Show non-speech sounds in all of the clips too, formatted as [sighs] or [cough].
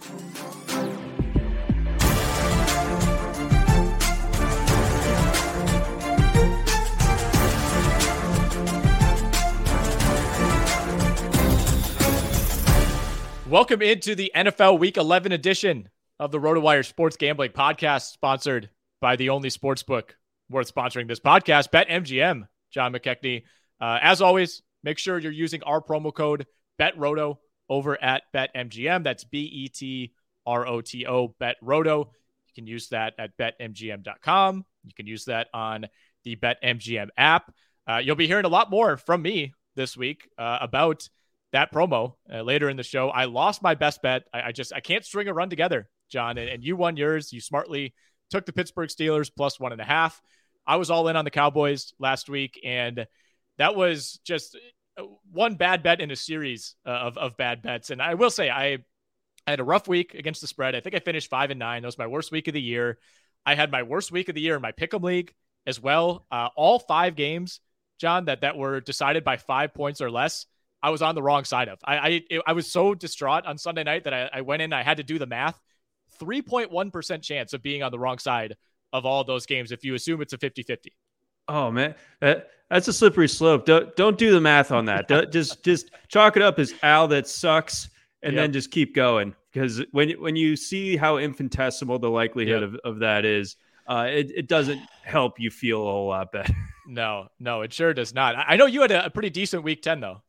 Welcome into the NFL Week 11 edition of the RotoWire Sports Gambling Podcast, sponsored by the only sportsbook worth sponsoring this podcast, BetMGM. John McKechnie. Uh, as always, make sure you're using our promo code BetRoto over at BetMGM. That's B E T R O T O, BetRoto. You can use that at betmgm.com. You can use that on the BetMGM app. Uh, you'll be hearing a lot more from me this week uh, about that promo uh, later in the show. I lost my best bet. I, I just I can't string a run together, John. And, and, you won yours. You smartly took the Pittsburgh Steelers plus one and a half. I was all in on the Cowboys last week, and that was just one bad bet in a series uh, of of bad bets. And I will say I. I had a rough week against the spread. I think I finished five and nine. That was my worst week of the year. I had my worst week of the year in my pick'em league as well. Uh, all five games, John, that that were decided by five points or less. I was on the wrong side of. I I, I was so distraught on Sunday night that I, I went in. I had to do the math. Three point one percent chance of being on the wrong side of all those games if you assume it's a 50-50. Oh man, that, that's a slippery slope. Don't don't do the math on that. just [laughs] just chalk it up as Al that sucks, and yep. then just keep going. Because when when you see how infinitesimal the likelihood yep. of, of that is, uh, it, it doesn't help you feel a whole lot better. [laughs] No, no, it sure does not. I know you had a, a pretty decent week ten though.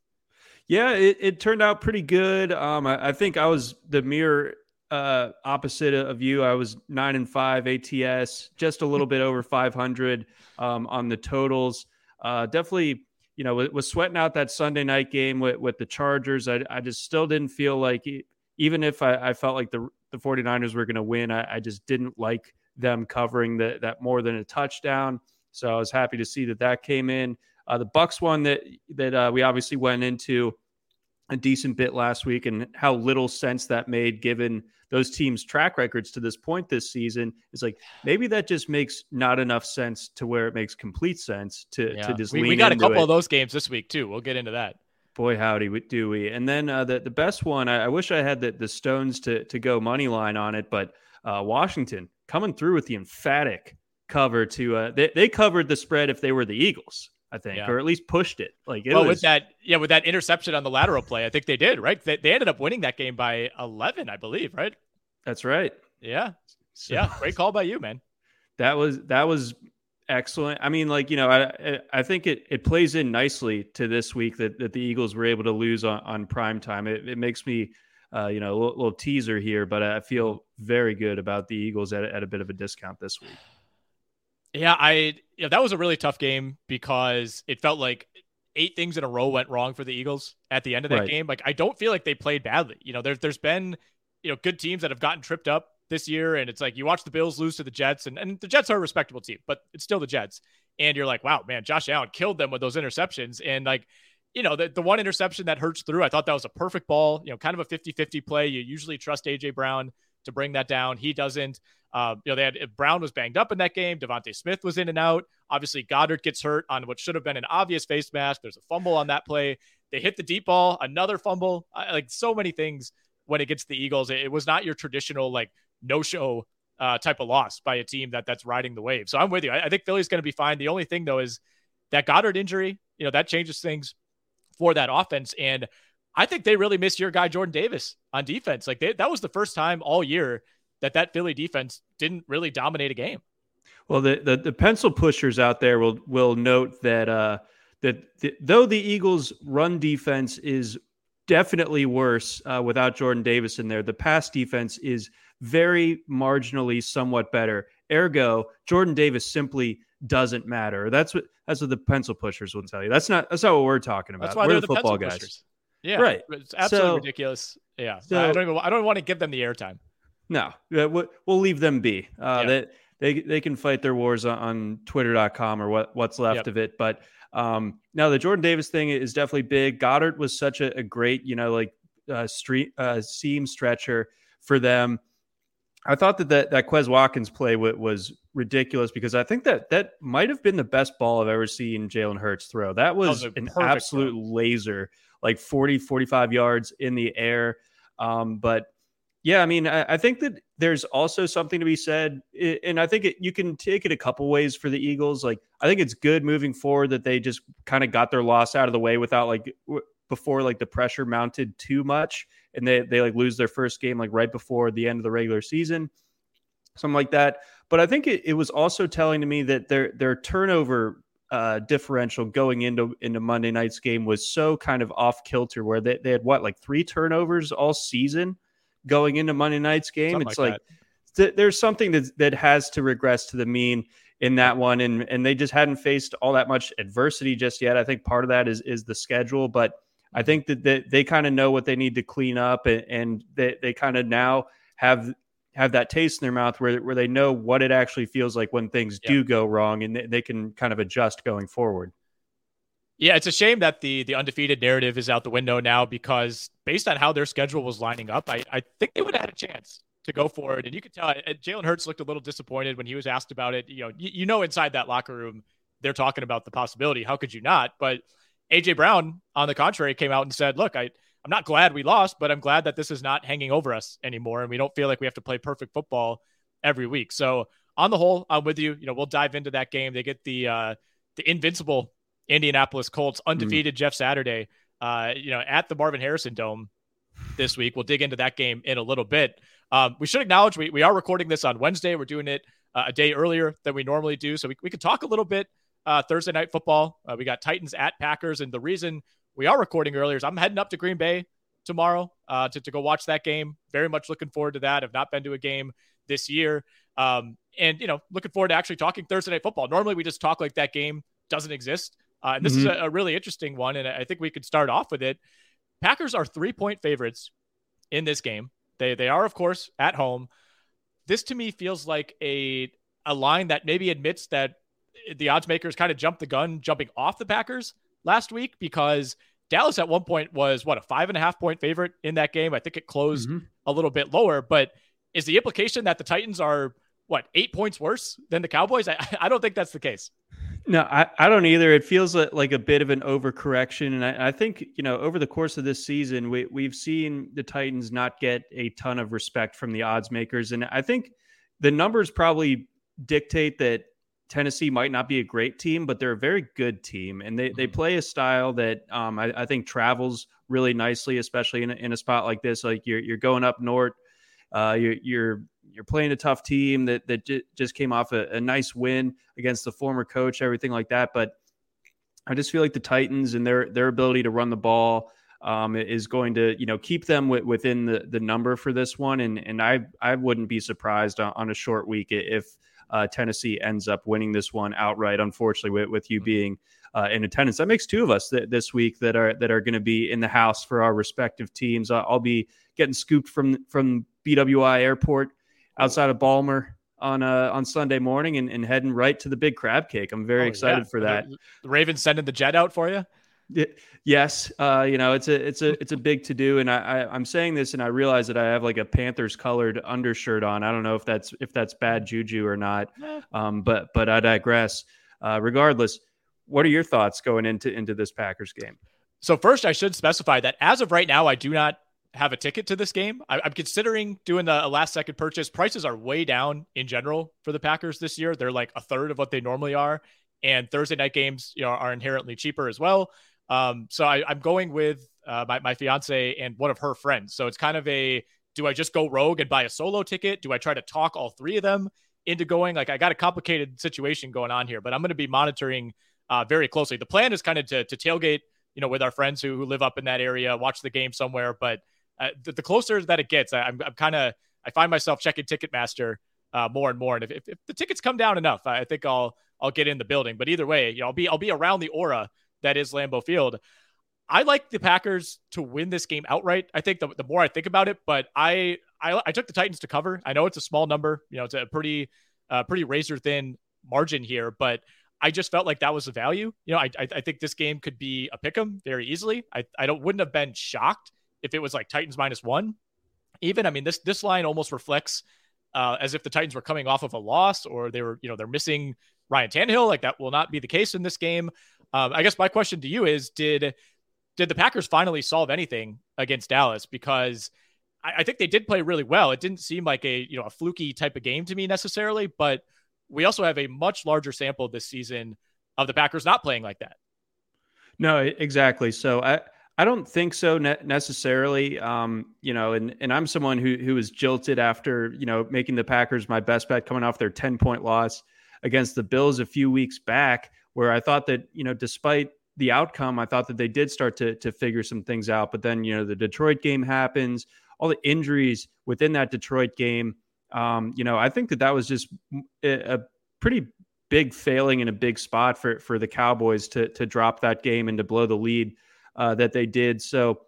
Yeah, it, it turned out pretty good. Um, I, I think I was the mirror uh, opposite of you. I was nine and five ATS, just a little [laughs] bit over 500 um, on the totals. Uh, definitely, you know, was sweating out that Sunday night game with, with the Chargers. I, I just still didn't feel like, even if I, I felt like the, the 49ers were going to win, I, I, just didn't like them covering the, that more than a touchdown. So I was happy to see that that came in. Uh, the Bucs one that that uh, we obviously went into a decent bit last week, and how little sense that made given those teams' track records to this point this season is like maybe that just makes not enough sense to where it makes complete sense to yeah. to just we, we got a couple it. of those games this week too. We'll get into that. Boy, howdy, do we? And then uh, the the best one. I, I, wish I had the the Stones to to go money line on it, but uh, Washington coming through with the emphatic cover to uh, they they covered the spread if they were the Eagles. I think, yeah. or at least pushed it. Like, it well, was... with that, yeah, with that interception on the lateral play, I think they did right. They, they ended up winning that game by eleven, I believe. Right. That's right. Yeah. So, yeah. Great call by you, man. That was that was excellent. I mean, like you know, I I think it it plays in nicely to this week that, that the Eagles were able to lose on, on prime time. It, it makes me, uh, you know, a little, little teaser here, but I feel very good about the Eagles at, at a bit of a discount this week. Yeah, I yeah, that was a really tough game because it felt like eight things in a row went wrong for the Eagles at the end of that right. game. Like I don't feel like they played badly. You know, there's there's been you know good teams that have gotten tripped up this year, and it's like you watch the Bills lose to the Jets, and, and the Jets are a respectable team, but it's still the Jets. And you're like, wow, man, Josh Allen killed them with those interceptions. And like, you know, the, the one interception that hurts through, I thought that was a perfect ball, you know, kind of a 50 50 play. You usually trust AJ Brown to bring that down. He doesn't. Uh, you know, they had Brown was banged up in that game. DeVonta Smith was in and out. Obviously, Goedert gets hurt on what should have been an obvious face mask. There's a fumble on that play. They hit the deep ball, another fumble. I, like so many things when it gets the Eagles. It, it was not your traditional like no show uh, type of loss by a team that that's riding the wave. So I'm with you. I, I think Philly's going to be fine. The only thing though is that Goedert injury. You know that changes things for that offense and I think they really missed your guy Jordan Davis on defense. Like they, that was the first time all year that that Philly defense didn't really dominate a game. Well, the the, the pencil pushers out there will will note that uh, that the, though the Eagles' run defense is definitely worse uh, without Jordan Davis in there, the pass defense is very marginally somewhat better. Ergo, Jordan Davis simply doesn't matter. That's what that's what the pencil pushers will tell you. That's not that's not what we're talking about. That's why we're they're the the football guys. pushers. Yeah, Right. It's absolutely So- ridiculous. Yeah, so- I don't even. I don't want to give them the airtime. No, we- we'll leave them be. Uh, Yeah. They they they can fight their wars on, on Twitter.com or what what's left Yep. of it. But um, no, the Jordan Davis thing is definitely big. Goedert was such a, a great, you know, like uh, street uh, seam stretcher for them. I thought that that, that Quez Watkins play w- was ridiculous because I think that that might have been the best ball I've ever seen Jalen Hurts throw. That was, was an perfect throw. absolute laser, like 40, 45 yards in the air. Um, but yeah, I mean, I, I think that there's also something to be said, and I think it, you can take it a couple ways for the Eagles. Like, I think it's good moving forward that they just kind of got their loss out of the way without like w- before like the pressure mounted too much, and they they like lose their first game like right before the end of the regular season, something like that. But I think it, it was also telling to me that their their turnover uh, differential going into into Monday night's game was so kind of off kilter, where they, they had what like three turnovers all season going into Monday night's game. Something it's like like, th- there's something that that has to regress to the mean in that one, and and they just hadn't faced all that much adversity just yet. I think part of that is is the schedule, but I think that they, they kind of know what they need to clean up, and, and they they kind of now have have that taste in their mouth where where they know what it actually feels like when things Yeah. do go wrong, and they, they can kind of adjust going forward. Yeah, it's a shame that the the undefeated narrative is out the window now because based on how their schedule was lining up, I, I think they would have had a chance to go for it. And you could tell Jalen Hurts looked a little disappointed when he was asked about it. You know, you, you know inside that locker room they're talking about the possibility. How could you not? But AJ Brown, on the contrary, came out and said, "Look, I I'm not glad we lost, but I'm glad that this is not hanging over us anymore, and we don't feel like we have to play perfect football every week." So on the whole, I'm with you. You know, we'll dive into that game. They get the uh, the invincible Indianapolis Colts, undefeated Jeff Saturday, uh, you know, at the Marvin Harrison Dome this week. We'll dig into that game in a little bit. Um, we should acknowledge we, we are recording this on Wednesday. We're doing it uh, a day earlier than we normally do. So we, we could talk a little bit uh, Thursday night football. Uh, we got Titans at Packers. And the reason we are recording earlier is I'm heading up to Green Bay tomorrow uh, to, to go watch that game. Very much looking forward to that. I've not been to a game this year. Um, and, you know, looking forward to actually talking Thursday night football. Normally we just talk like that game doesn't exist. Uh, and this is a, a really interesting one. And I think we could start off with it. Packers are three point favorites in this game. They they are of course at home. This to me feels like a a line that maybe admits that the odds makers kind of jumped the gun jumping off the Packers last week because Dallas at one point was what a five and a half point favorite in that game. I think it closed Mhm. a little bit lower, but is the implication that the Titans are what eight points worse than the Cowboys? I, I don't think that's the case. No, I, I don't either. It feels like, like a bit of an overcorrection. And I, I think, you know, over the course of this season, we, we've seen the Titans not get a ton of respect from the odds makers. And I think the numbers probably dictate that Tennessee might not be a great team, but they're a very good team. And they, they Mhm. play a style that um, I, I think travels really nicely, especially in a, in a spot like this. Like you're, you're going up north, uh, you're, you're you're playing a tough team that that j- just came off a, a nice win against the former coach, everything like that. But I just feel like the Titans and their their ability to run the ball um, is going to you know keep them w- within the the number for this one. And and I I wouldn't be surprised on, on a short week if uh, Tennessee ends up winning this one outright. Unfortunately, with, with you being uh, in attendance, that makes two of us th- this week that are that are going to be in the house for our respective teams. I'll, I'll be getting scooped from from BWI Airport outside of Balmer on uh, on Sunday morning and, and heading right to the big crab cake. I'm very Oh, excited yeah. for that. The Ravens sending the jet out for you. Yes, uh, you know it's a it's a it's a big to do, and I, I I'm saying this, and I realize that I have like a Panthers colored undershirt on. I don't know if that's if that's bad juju or not, um, but but I digress. Uh, regardless, what are your thoughts going into into this Packers game? So first, I should specify that as of right now, I do not have a ticket to this game. I, I'm considering doing a last second purchase. Prices are way down in general for the Packers this year. They're like a third of what they normally are, and Thursday night games you know, are inherently cheaper as well. Um, so I, I'm going with uh, my my fiance and one of her friends. So it's kind of a do I just go rogue and buy a solo ticket? Do I try to talk all three of them into going? Like I got a complicated situation going on here, but I'm going to be monitoring uh, very closely. The plan is kind of to, to tailgate, you know, with our friends who, who live up in that area, watch the game somewhere. But uh, the, the, closer that it gets, I, am kind of I find myself checking Ticketmaster uh, more and more. And if, if, if, the tickets come down enough, I think I'll I'll get in the building. But either way, you know, I'll be I'll be around the aura that is Lambeau Field. I like the Packers to win this game outright. I think the, the more I think about it, but I, I I took the Titans to cover. I know it's a small number, you know, it's a pretty uh, pretty razor thin margin here, but I just felt like that was the value. You know, I I, I think this game could be a pick 'em very easily. I I don't wouldn't have been shocked if it was like Titans minus one. Even I mean this this line almost reflects uh, as if the Titans were coming off of a loss or they were you know they're missing Ryan Tannehill. Like that will not be the case in this game. Um, I guess my question to you is: Did did the Packers finally solve anything against Dallas? Because I, I, think they did play really well. It didn't seem like a you know a fluky type of game to me necessarily, but we also have a much larger sample this season of the Packers not playing like that. No, exactly. So I. I don't think so ne- necessarily. Um, you know, and and I'm someone who who was jilted after you know making the Packers my best bet coming off their 10 point loss against the Bills a few weeks back, where I thought that you know despite the outcome, I thought that they did start to to figure some things out. But then you know the Detroit game happens, all the injuries within that Detroit game. Um, you know, I think that that was just a, pretty big failing in a big spot for for the Cowboys to to drop that game and to blow the lead uh, that they did. So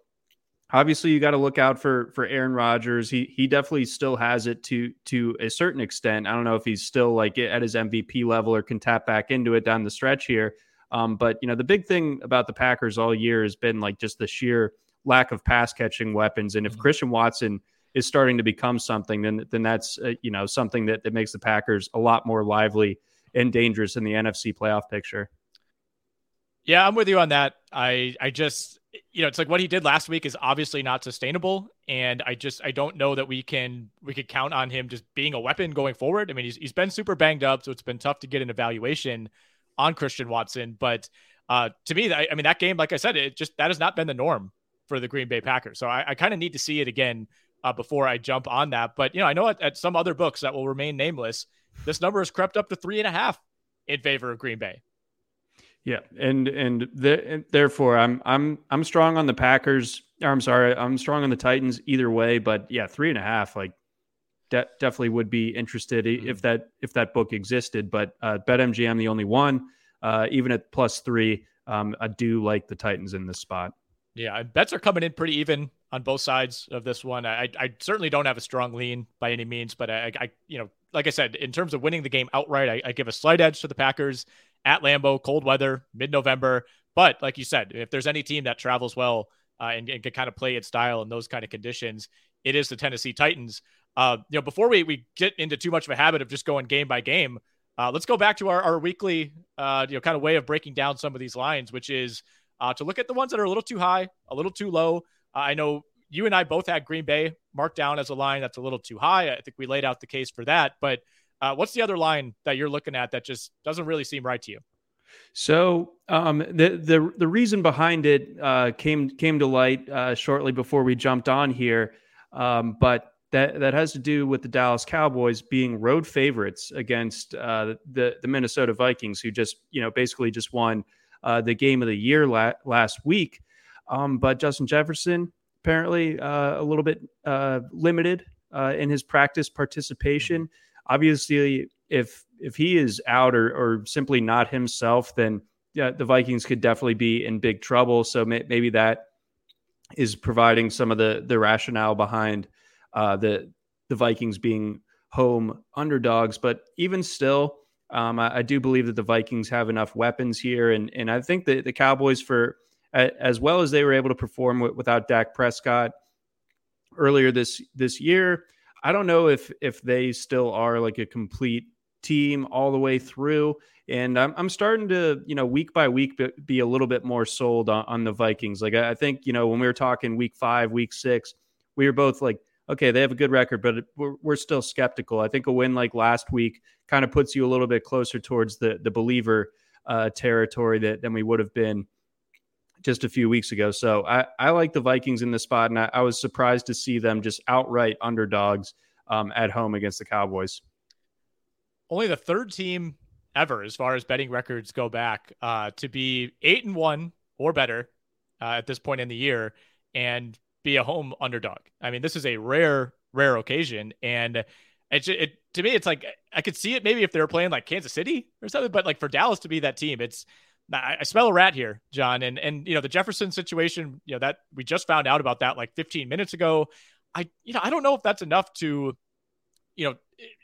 obviously you got to look out for for Aaron Rodgers. He he definitely still has it to to a certain extent. I don't know if he's still like at his MVP level or can tap back into it down the stretch here. Um, but you know, the big thing about the Packers all year has been like just the sheer lack of pass catching weapons. And if mm-hmm. Christian Watson is starting to become something, then then that's uh, you know something that that makes the Packers a lot more lively and dangerous in the NFC playoff picture. Yeah, I'm with you on that. I I just you know, it's like what he did last week is obviously not sustainable, and I just I don't know that we can we could count on him just being a weapon going forward. I mean, he's he's been super banged up, so it's been tough to get an evaluation on Christian Watson. But uh, to me, I, I, mean, that game, like I said, it just that has not been the norm for the Green Bay Packers. So I, I kind of need to see it again uh, before I jump on that. But you know, I know at, at, some other books that will remain nameless, this number has crept up to three and a half in favor of Green Bay. Yeah, and and, the, and therefore, I'm I'm I'm strong on the Packers. Or I'm sorry, I'm strong on the Titans either way. But yeah, three and a half, like de- definitely would be interested mm-hmm. if that if that book existed. But uh, BetMGM the only one. Uh, even at plus three, um, I do like the Titans in this spot. Yeah, bets are coming in pretty even on both sides of this one. I, I certainly don't have a strong lean by any means, but I, I you know, like I said, in terms of winning the game outright, I, I give a slight edge to the Packers at Lambeau, cold weather, mid-November. But like you said, if there's any team that travels well uh, and, and can kind of play its style in those kind of conditions, it is the Tennessee Titans. Uh, you know, before we, we get into too much of a habit of just going game by game, uh, let's go back to our, our weekly, uh, you know, kind of way of breaking down some of these lines, which is uh, to look at the ones that are a little too high, a little too low. Uh, I know you and I both had Green Bay marked down as a line that's a little too high. I think we laid out the case for that. But uh, what's the other line that you're looking at that just doesn't really seem right to you? So um, the the the reason behind it uh, came came to light uh, shortly before we jumped on here, um, but that that has to do with the Dallas Cowboys being road favorites against uh, the the Minnesota Vikings, who just you know basically just won uh, the game of the year la- last week. Um, but Justin Jefferson apparently uh, a little bit uh, limited in his practice participation. Obviously, if if he is out or or simply not himself, then yeah, the Vikings could definitely be in big trouble. So may- maybe that is providing some of the the rationale behind uh, the the Vikings being home underdogs. But even still, um, I, I, do believe that the Vikings have enough weapons here, and and I think that the Cowboys, for as well as they were able to perform without Dak Prescott earlier this this year, I don't know if if they still are like a complete team all the way through. And I'm, I'm starting to, you know, week by week be a little bit more sold on, on the Vikings. Like I think, you know, when we were talking week five, week six, we were both like, okay, they have a good record, but we're, we're still skeptical. I think a win like last week kind of puts you a little bit closer towards the the believer uh, territory that than we would have been just a few weeks ago. So I, I like the Vikings in this spot, and I, I was surprised to see them just outright underdogs um, at home against the Cowboys. Only the third team ever, as far as betting records go back, uh, to be eight and one or better uh, at this point in the year and be a home underdog. I mean, this is a rare, rare occasion, and it, it to me, it's like I could see it maybe if they were playing like Kansas City or something, but like for Dallas to be that team, it's I, smell a rat here, John, and and you know the Jefferson situation, you know that we just found out about that like 15 minutes ago. I you know I don't know if that's enough to you know,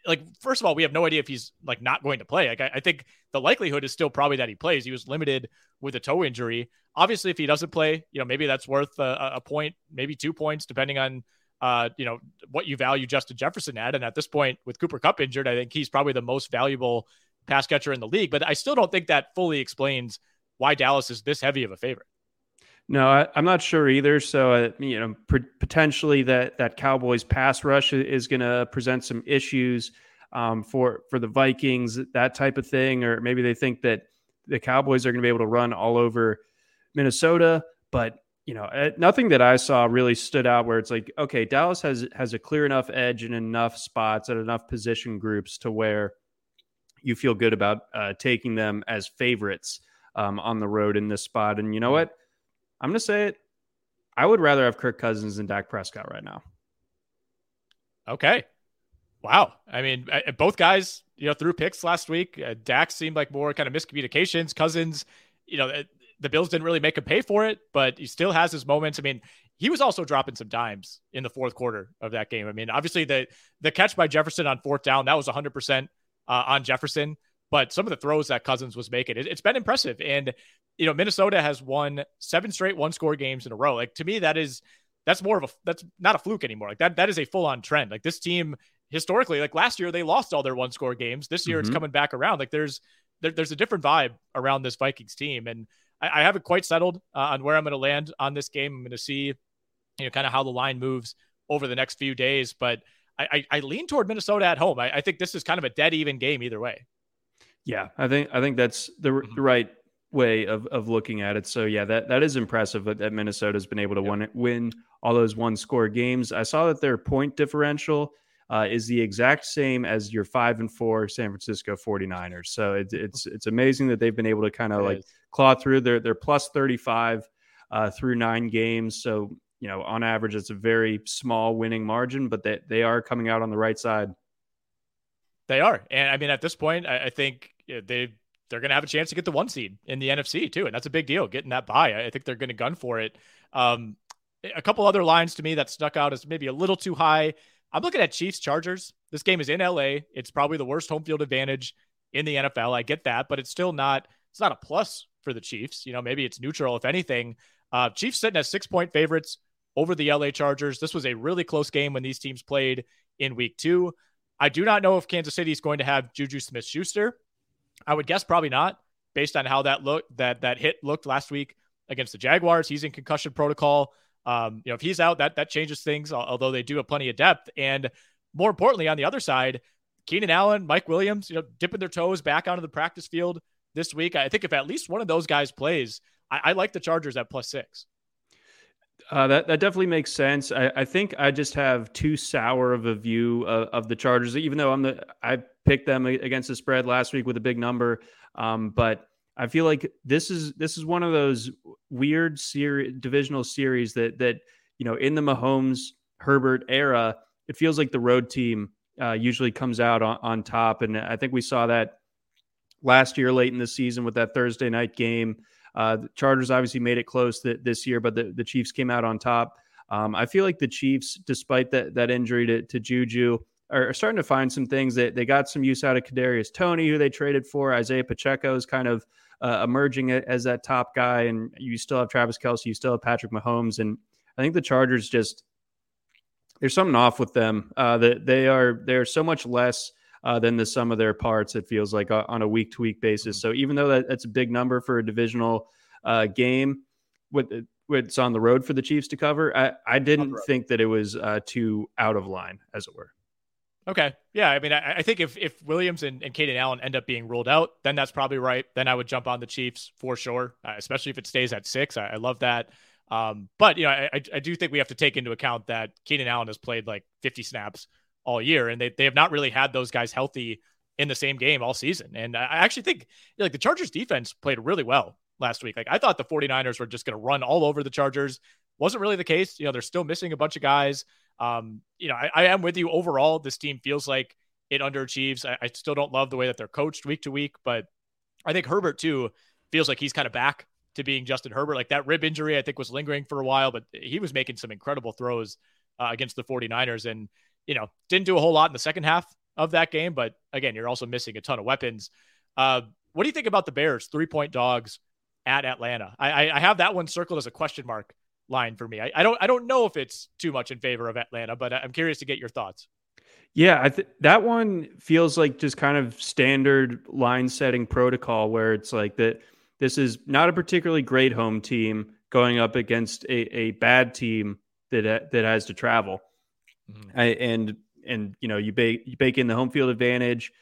like first of all, we have no idea if he's like not going to play. Like I, I, think the likelihood is still probably that he plays. He was limited with a toe injury. Obviously, if he doesn't play, you know, maybe that's worth a, a point, maybe two points, depending on uh, you know, what you value Justin Jefferson at. And at this point, with Cooper Kupp injured, I think he's probably the most valuable pass catcher in the league. But I still don't think that fully explains why Dallas is this heavy of a favorite. No, I, am not sure either. So, uh, you know, potentially that that Cowboys pass rush is going to present some issues um, for for the Vikings, that type of thing, or maybe they think that the Cowboys are going to be able to run all over Minnesota. But you know, uh, nothing that I saw really stood out where it's like, okay, Dallas has has a clear enough edge in enough spots at enough position groups to where you feel good about uh, taking them as favorites um, on the road in this spot. And you know what? I'm going to say it. I would rather have Kirk Cousins than Dak Prescott right now. Okay. Wow. I mean, both guys, you know, threw picks last week. Uh, Dak seemed like more kind of miscommunications. Cousins, you know, the Bills didn't really make him pay for it, but he still has his moments. I mean, he was also dropping some dimes in the fourth quarter of that game. I mean, obviously the the catch by Jefferson on fourth down that was 100 uh, on Jefferson, but some of the throws that Cousins was making, it, it's been impressive. And you know, Minnesota has won seven straight one score games in a row. Like to me, that is that's more of a that's not a fluke anymore. Like that that is a full on trend. Like this team historically, like last year they lost all their one score games. This year mm-hmm. it's coming back around. Like there's there, there's a different vibe around this Vikings team, and I, I haven't quite settled uh, on where I'm going to land on this game. I'm going to see, you know, kind of how the line moves over the next few days, but. I, I, lean toward Minnesota at home. I, I think this is kind of a dead even game either way. Yeah, I think I think that's the, mm-hmm. the right way of of looking at it. So yeah, that that is impressive that, that Minnesota's been able to yep. win win all those one score games. I saw that their point differential uh, is the exact same as your five and four San Francisco 49ers. So it, it's it's amazing that they've been able to kind of like is. claw through. They're they're plus 35 uh, through nine games. So you know, on average, it's a very small winning margin, but they they are coming out on the right side. They are, and I mean, at this point, I, I think they they're going to have a chance to get the one seed in the NFC too, and that's a big deal. Getting that buy, I think they're going to gun for it. Um, a couple other lines to me that stuck out as maybe a little too high. I'm looking at Chiefs Chargers. This game is in LA. It's probably the worst home field advantage in the NFL. I get that, but it's still not. It's not a plus for the Chiefs. You know, maybe it's neutral if anything. Uh, Chiefs sitting as six point favorites over the LA Chargers. This was a really close game when these teams played in Week Two. I do not know if Kansas City is going to have Juju Smith Schuster. I would guess probably not, based on how that look that that hit looked last week against the Jaguars. He's in concussion protocol. Um, you know, if he's out, that that changes things. Although they do have plenty of depth, and more importantly, on the other side, Keenan Allen, Mike Williams, you know, dipping their toes back onto the practice field this week. I think if at least one of those guys plays, I, I like the Chargers at plus six. Uh, that that definitely makes sense. I, I, think I just have too sour of a view of, of, the Chargers, even though I'm the I picked them against the spread last week with a big number. Um, but I feel like this is this is one of those weird series divisional series that that you know in the Mahomes Herbert era, it feels like the road team uh, usually comes out on, on top, and I think we saw that last year late in the season with that Thursday night game. Uh, the Chargers obviously made it close th- this year, but the, the Chiefs came out on top. Um, I feel like the Chiefs, despite that that injury to, to Juju, are, are, starting to find some things that they got some use out of Kadarius Toney, who they traded for. Isaiah Pacheco is kind of uh, emerging as that top guy, and you still have Travis Kelce, you still have Patrick Mahomes, and I think the Chargers just there's something off with them. Uh, that they are they're so much less uh, than the sum of their parts. It feels like uh, on a week to week basis. Mm-hmm. So even though that, that's a big number for a divisional uh, game, with it's on the road for the Chiefs to cover, I, I didn't think that it was uh, too out of line, as it were. Okay. Yeah. I mean, I, I think if, if Williams and, and Keenan Allen end up being ruled out, then that's probably right. Then I would jump on the Chiefs for sure, uh, especially if it stays at six. I, I love that. Um, but, you know, I, I do think we have to take into account that Keenan Allen has played like 50 snaps all year, and they, they have not really had those guys healthy in the same game all season. And I actually think like the Chargers defense played really well last week. Like I thought the 49ers were just going to run all over the Chargers. Wasn't really the case. You know, they're still missing a bunch of guys. Um, you know, I, I, am with you overall. This team feels like it underachieves. I, I, still don't love the way that they're coached week to week, but I think Herbert too feels like he's kind of back to being Justin Herbert. Like that rib injury, I think was lingering for a while, but he was making some incredible throws uh, against the 49ers and, you know, didn't do a whole lot in the second half of that game. But again, you're also missing a ton of weapons. Uh, what do you think about the Bears three point dogs at Atlanta? I, I have that one circled as a question mark line for me. I, I don't I don't know if it's too much in favor of Atlanta, but I'm curious to get your thoughts. Yeah, th- that one feels like just kind of standard line setting protocol where it's like that. This is not a particularly great home team going up against a, a bad team that that has to travel, mm-hmm. I, and and you know you bake you bake in the home field advantage,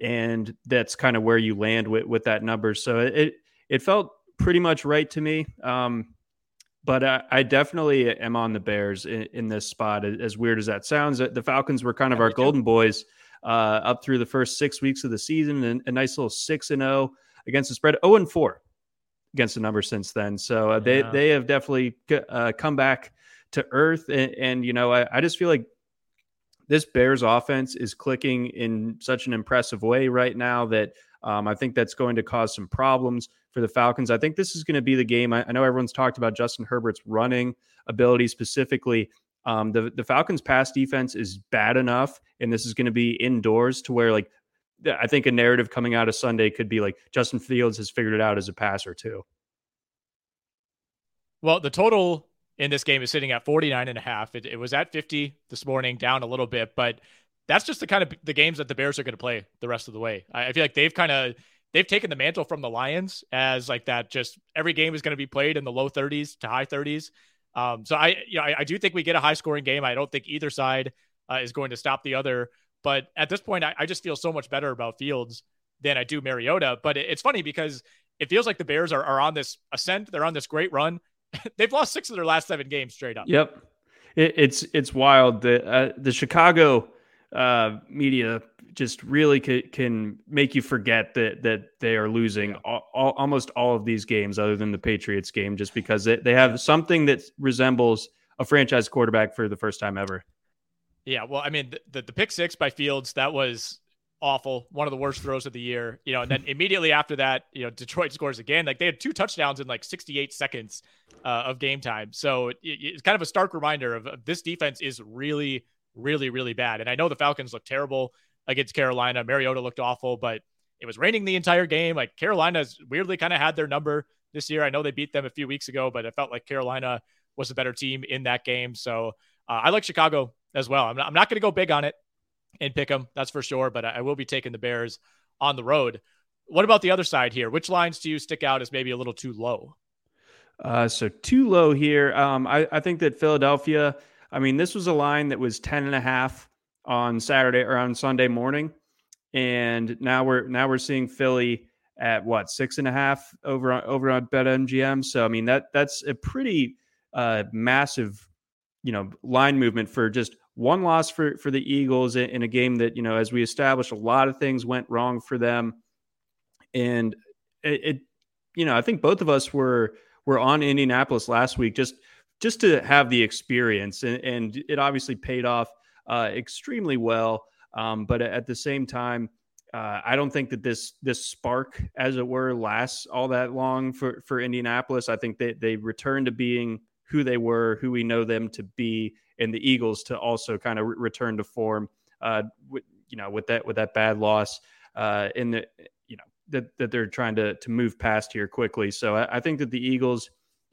and that's kind of where you land with with that number. So it it felt pretty much right to me. Um, but I, I, definitely am on the Bears in, in, this spot. As weird as that sounds, the Falcons were kind of our golden boys uh, up through the first six weeks of the season, and a nice little six and zero oh against the spread, zero oh and four against the number since then. So uh, they they have definitely uh, come back to earth, and, and you know I, I just feel like this Bears offense is clicking in such an impressive way right now that um, I think that's going to cause some problems for the Falcons. I think this is going to be the game. I, I know everyone's talked about Justin Herbert's running ability specifically. Um, the the Falcons' pass defense is bad enough, and this is going to be indoors to where like I think a narrative coming out of Sunday could be like Justin Fields has figured it out as a passer too. Well, the total in this game is sitting at 49 and a half. It, it was at 50 this morning, down a little bit, but that's just the kind of the games that the Bears are going to play the rest of the way. I, I feel like they've kind of they've taken the mantle from the Lions as like that. Just every game is going to be played in the low 30s to high 30s. Um, so I, you know, I, I, do think we get a high scoring game. I don't think either side uh, is going to stop the other. But at this point, I, I, just feel so much better about Fields than I do Mariota. But it, it's funny because it feels like the Bears are, are on this ascent. They're on this great run. [laughs] They've lost six of their last seven games straight up. Yep, it, it's it's wild. The uh, the Chicago uh, media just really can, can make you forget that that they are losing all, all, almost all of these games other than the Patriots game just because they, they have something that resembles a franchise quarterback for the first time ever. Yeah, well, I mean, the, the, the pick six by Fields that was awful, one of the worst throws of the year. You know, and then [laughs] immediately after that, you know, Detroit scores again. Like they had two touchdowns in like 68 seconds uh, of game time. So it, it's kind of a stark reminder of, of this defense is really really, really bad. And I know the Falcons looked terrible against Carolina. Mariota looked awful, but it was raining the entire game. Like Carolina's weirdly kind of had their number this year. I know they beat them a few weeks ago, but it felt like Carolina was a better team in that game. So uh, I like Chicago as well. I'm not, I'm not going to go big on it and pick them, that's for sure, but I, will be taking the Bears on the road. What about the other side here? Which lines do you stick out as maybe a little too low? Uh, so too low here. Um, I, I think that Philadelphia I mean, this was a line that was 10 and a half on Saturday or on Sunday morning. And now we're now we're seeing Philly at what six and a half over on over on BetMGM. So I mean that that's a pretty uh, massive, you know, line movement for just one loss for for the Eagles in a game that you know, as we established, a lot of things went wrong for them, and it, it you know, I think both of us were were on Indianapolis last week, just just to have the experience, and, and it obviously paid off uh, extremely well. Um, but at the same time, uh, I don't think that this this spark, as it were, lasts all that long for for Indianapolis. I think that they return to being who they were, who we know them to be, and the Eagles to also kind of re- return to form. Uh, with, you know, with that with that bad loss uh, in the you know that that they're trying to to move past here quickly. So I, I think that the Eagles.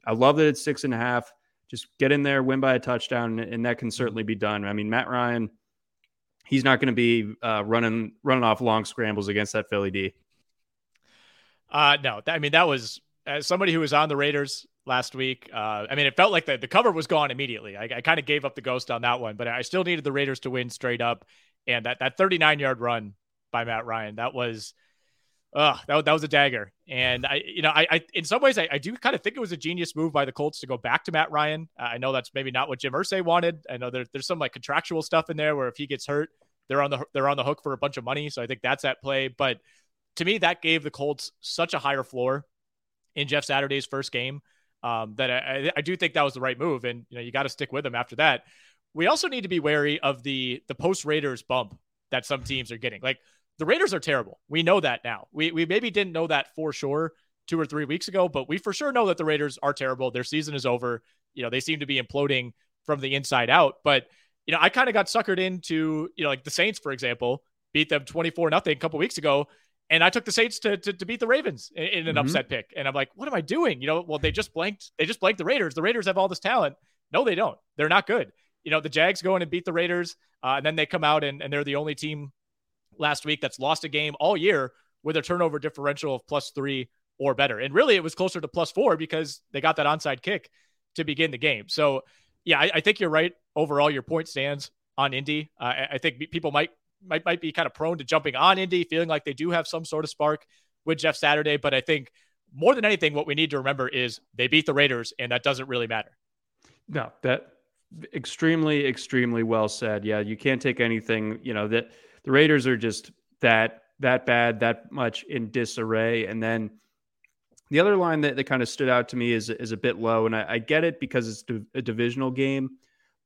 I love that it's six and a half just get in there, win by a touchdown, and that can certainly be done. I mean, Matt Ryan, he's not going to be uh, running running off long scrambles against that Philly D. Uh, no, I mean that was as somebody who was on the Raiders last week. Uh, I mean, it felt like the, the cover was gone immediately. I, I kind of gave up the ghost on that one, but I still needed the Raiders to win straight up. And that that 39 yard run by Matt Ryan, that was uh, that, that was a dagger. And I, you know, I, I in some ways, I, I do kind of think it was a genius move by the Colts to go back to Matt Ryan. I know that's maybe not what Jim Irsay wanted. I know there, there's some like contractual stuff in there where if he gets hurt, they're on the they're on the hook for a bunch of money. So I think that's at play. But to me, that gave the Colts such a higher floor in Jeff Saturday's first game um, that I, I do think that was the right move. And you know, you got to stick with him after that. We also need to be wary of the the post Raiders bump that some teams are getting. Like the Raiders are terrible. We know that now. We we maybe didn't know that for sure two or three weeks ago, but we for sure know that the Raiders are terrible. Their season is over. You know, they seem to be imploding from the inside out. But you know, I kind of got suckered into you know, like the Saints, for example, beat them twenty four nothing a couple weeks ago, and I took the Saints to, to, to beat the Ravens in, in an mm-hmm. upset pick. And I'm like, what am I doing? You know, well, they just blanked. They just blanked the Raiders. The Raiders have all this talent. No, they don't. They're not good. You know, the Jags go in and beat the Raiders, uh, and then they come out and, and they're the only team last week that's lost a game all year with a turnover differential of plus three or better. And really, it was closer to plus four because they got that onside kick to begin the game. So, yeah, I, I think you're right. Overall, your point stands on Indy. Uh, I, I think people might might might be kind of prone to jumping on Indy, feeling like they do have some sort of spark with Jeff Saturday. But I think more than anything, what we need to remember is they beat the Raiders, and that doesn't really matter. No, that extremely, extremely well said. Yeah, you can't take anything. You know that the Raiders are just that that bad, that much in disarray, and then. The other line that, that kind of stood out to me is is a bit low, and I, I get it because it's a divisional game.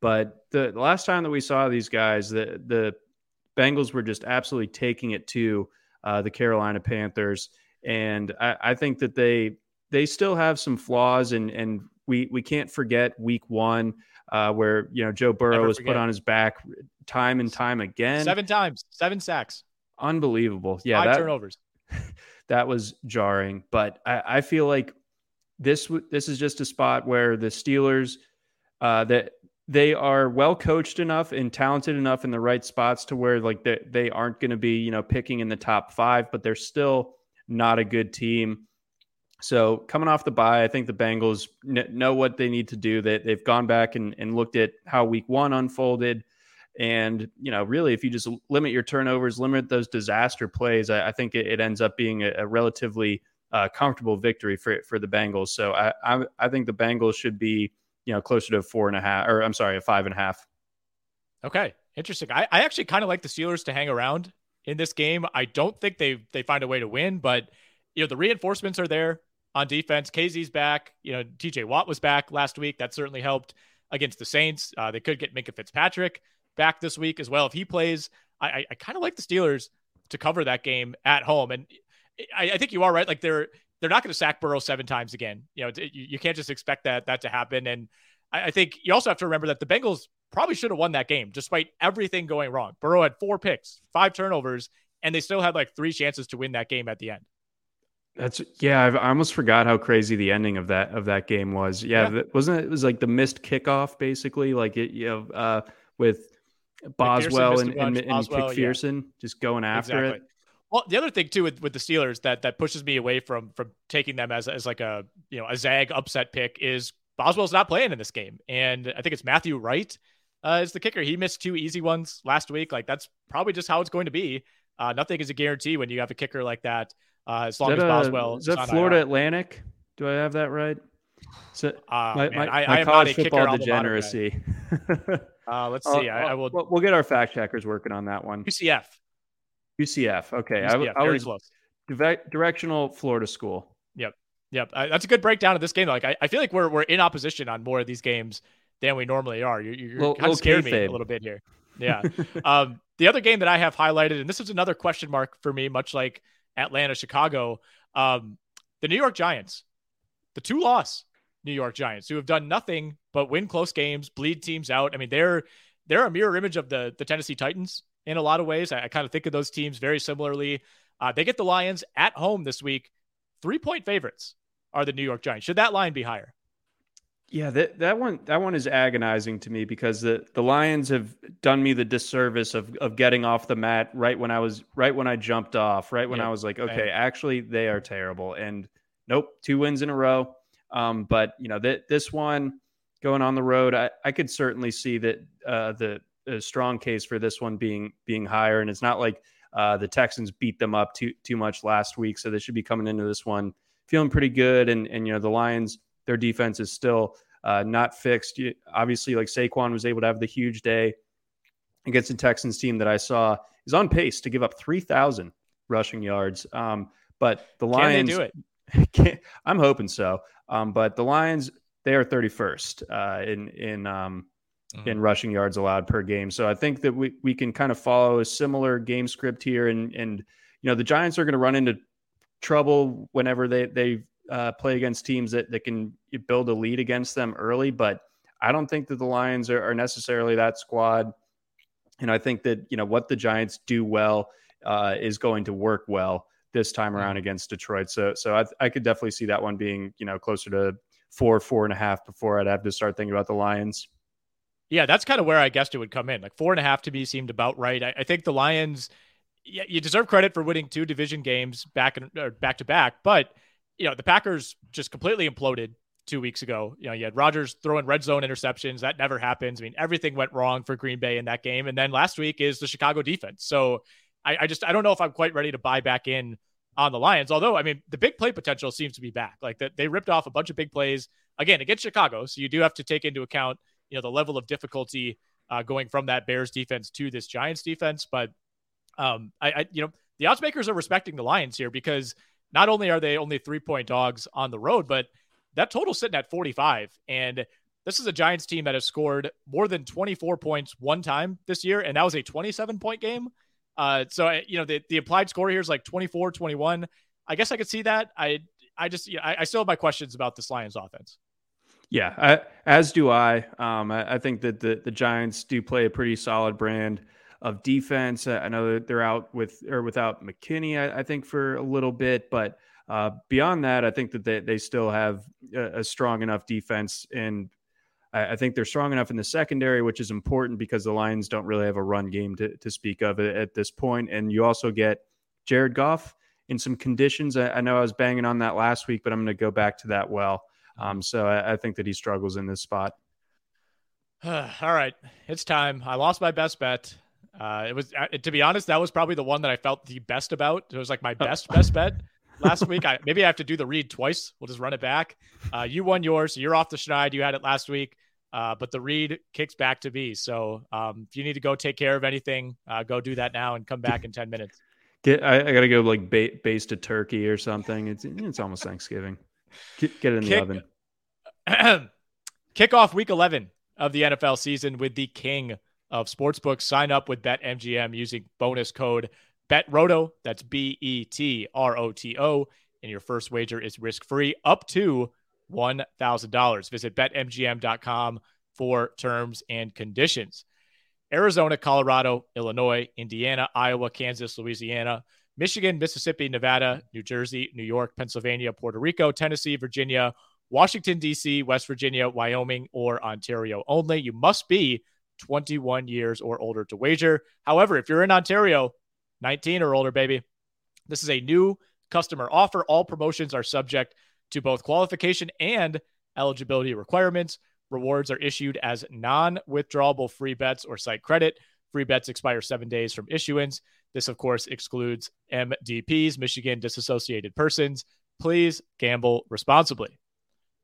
But the, the, last time that we saw these guys, the the Bengals were just absolutely taking it to uh, the Carolina Panthers, and I, I, think that they they still have some flaws, and and we we can't forget Week One uh, where you know Joe Burrow was put on his back time and time again, seven times, seven sacks, unbelievable. Yeah, five that, turnovers. [laughs] that was jarring, but I, I feel like this this is just a spot where the Steelers uh, that they are well coached enough and talented enough in the right spots to where like they, they aren't going to be you know picking in the top five but they're still not a good team. So coming off the bye i think the bengals know what they need to do. That they, they've gone back and, and looked at how week one unfolded. And you know really if you just limit your turnovers limit those disaster plays i, I think it, it, ends up being a, a relatively uh, comfortable victory for, for the bengals. So I, I, I think the bengals should be you know, closer to four and a half, or I'm sorry, a five and a half. Okay, interesting. I, I actually kind of like the Steelers to hang around in this game. I don't think they they find a way to win, but you know the reinforcements are there on defense. Kazee back. You know, T.J. Watt was back last week. That certainly helped against the Saints. Uh, they could get Minkah Fitzpatrick back this week as well if he plays. I I, I kind of like the Steelers to cover that game at home, and I, I think you are right. Like they're they're not going to sack Burrow seven times again. You know, you, you can't just expect that that to happen. And I, I think you also have to remember that the Bengals probably should have won that game despite everything going wrong. Burrow had four picks, five turnovers, and they still had like three chances to win that game at the end. That's yeah. I've, i almost forgot how crazy the ending of that of that game was. Yeah, yeah. wasn't it? It was like the missed kickoff, basically. Like it, you know, uh, with Boswell and, and, and Boswell, McPherson yeah. just going after exactly. it. Well, the other thing too with, with the Steelers that that pushes me away from from taking them as as like a you know a zag upset pick is Boswell's not playing in this game, and I think it's Matthew Wright uh, is the kicker. He missed two easy ones last week. Like that's probably just how it's going to be. Uh, nothing is a guarantee when you have a kicker like that. Uh, as long as Boswell is that Florida IR. Atlantic? Do I have that right? So, uh, my, man, my, I, my I college football degeneracy. [laughs] uh, let's see. I, I, will. We'll get our fact checkers working on that one. UCF. UCF. Okay, UCF, I, I was close. directional Florida school. Yep, yep. I, that's a good breakdown of this game. Like I, I feel like we're we're in opposition on more of these games than we normally are. You're, you're little, kind of scared me a little bit here. Yeah. [laughs] um, the other game that I have highlighted, and this is another question mark for me, much like Atlanta, Chicago, um, the New York Giants, the two loss New York Giants, who have done nothing but win close games, bleed teams out. I mean, they're they're a mirror image of the the Tennessee Titans in a lot of ways. I, I kind of think of those teams very similarly. Uh, they get the Lions at home this week. Three point favorites are the New York Giants. Should that line be higher? Yeah, that, that one that one is agonizing to me because the, the Lions have done me the disservice of of getting off the mat right when I was right when I jumped off, right when yep. I was like, okay, actually they are terrible. And nope, two wins in a row. Um, but you know, that this one going on the road, I, I could certainly see that uh, the a strong case for this one being being higher, and it's not like uh, the Texans beat them up too too much last week, so they should be coming into this one feeling pretty good. And and you know the Lions, their defense is still uh, not fixed. You, obviously, like Saquon was able to have the huge day against the Texans team that I saw is on pace to give up three thousand rushing yards. Um, but the Lions do it. [laughs] I'm hoping so. Um, but the Lions, they are 31st uh, in in um, mm-hmm. in rushing yards allowed per game. So I think that we we can kind of follow a similar game script here, and and you know the Giants are going to run into trouble whenever they they uh, play against teams that that can build a lead against them early, but. I don't think that the Lions are, are necessarily that squad. And I think that, you know, what the Giants do well uh, is going to work well this time around against Detroit. So, so I, I could definitely see that one being, you know, closer to four, four and a half before I'd have to start thinking about the Lions. Yeah, that's kind of where I guessed it would come in. Like four and a half to me seemed about right. I, I think the Lions, yeah, you deserve credit for winning two division games back and back to back, but you know the Packers just completely imploded two weeks ago. You know, you had Rodgers throwing red zone interceptions. That never happens. I mean, everything went wrong for Green Bay in that game. And then last week is the Chicago defense. So I, I just I don't know if I'm quite ready to buy back in on the Lions. Although I mean the big play potential seems to be back. Like that they ripped off a bunch of big plays again against Chicago. So you do have to take into account you know the level of difficulty uh, going from that Bears defense to this Giants defense. But um, I, I you know the odds makers are respecting the Lions here because not only are they only three point dogs on the road, but that total sitting at 45 and this is a Giants team that has scored more than 24 points one time this year, and that was a 27 point game. Uh, so you know the the implied score here is like 24, 21. I guess I could see that. I I just you know, I, I, still have my questions about this Lions offense. Yeah, I, as do I. Um, I, I, think that the the Giants do play a pretty solid brand of defense. I know that they're out with or without McKinney. I, I think for a little bit, but uh, beyond that, I think that they, they still have a, a strong enough defense and I, I, think they're strong enough in the secondary, which is important because the Lions don't really have a run game to, to speak of at, this point. And you also get Jared Goff in some conditions. I, I know I was banging on that last week, but I'm going to go back to that well. Um, so I, I think that he struggles in this spot. [sighs] All right, it's time. I lost my best bet. Uh, it was, uh, to be honest, that was probably the one that I felt the best about. It was like my best [laughs] best bet last week. I maybe I have to do the read twice. We'll just run it back. Uh, you won yours. So you're off the schneid. You had it last week. Uh, but the read kicks back to me. So um, if you need to go take care of anything, uh, go do that now and come back in 10 minutes. Get, I, I got to go like ba- baste a turkey or something. It's it's almost Thanksgiving. Get, get it in Kick, the oven. [clears throat] Kick off week 11 of the NFL season with the king of sportsbooks. Sign up with BetMGM using bonus code BetRoto. That's B E T R O T O. And your first wager is risk free up to $1,000. Visit betmgm.com for terms and conditions. Arizona, Colorado, Illinois, Indiana, Iowa, Kansas, Louisiana, Michigan, Mississippi, Nevada, New Jersey, New York, Pennsylvania, Puerto Rico, Tennessee, Virginia, Washington, D.C., West Virginia, Wyoming, or Ontario only. You must be 21 years or older to wager. However, if you're in Ontario, 19 or older, baby, this is a new customer offer. All promotions are subject to both qualification and eligibility requirements. Rewards are issued as non withdrawable free bets or site credit. Free bets expire seven days from issuance. This, of course, excludes MDPs, Michigan Disassociated Persons. Please gamble responsibly.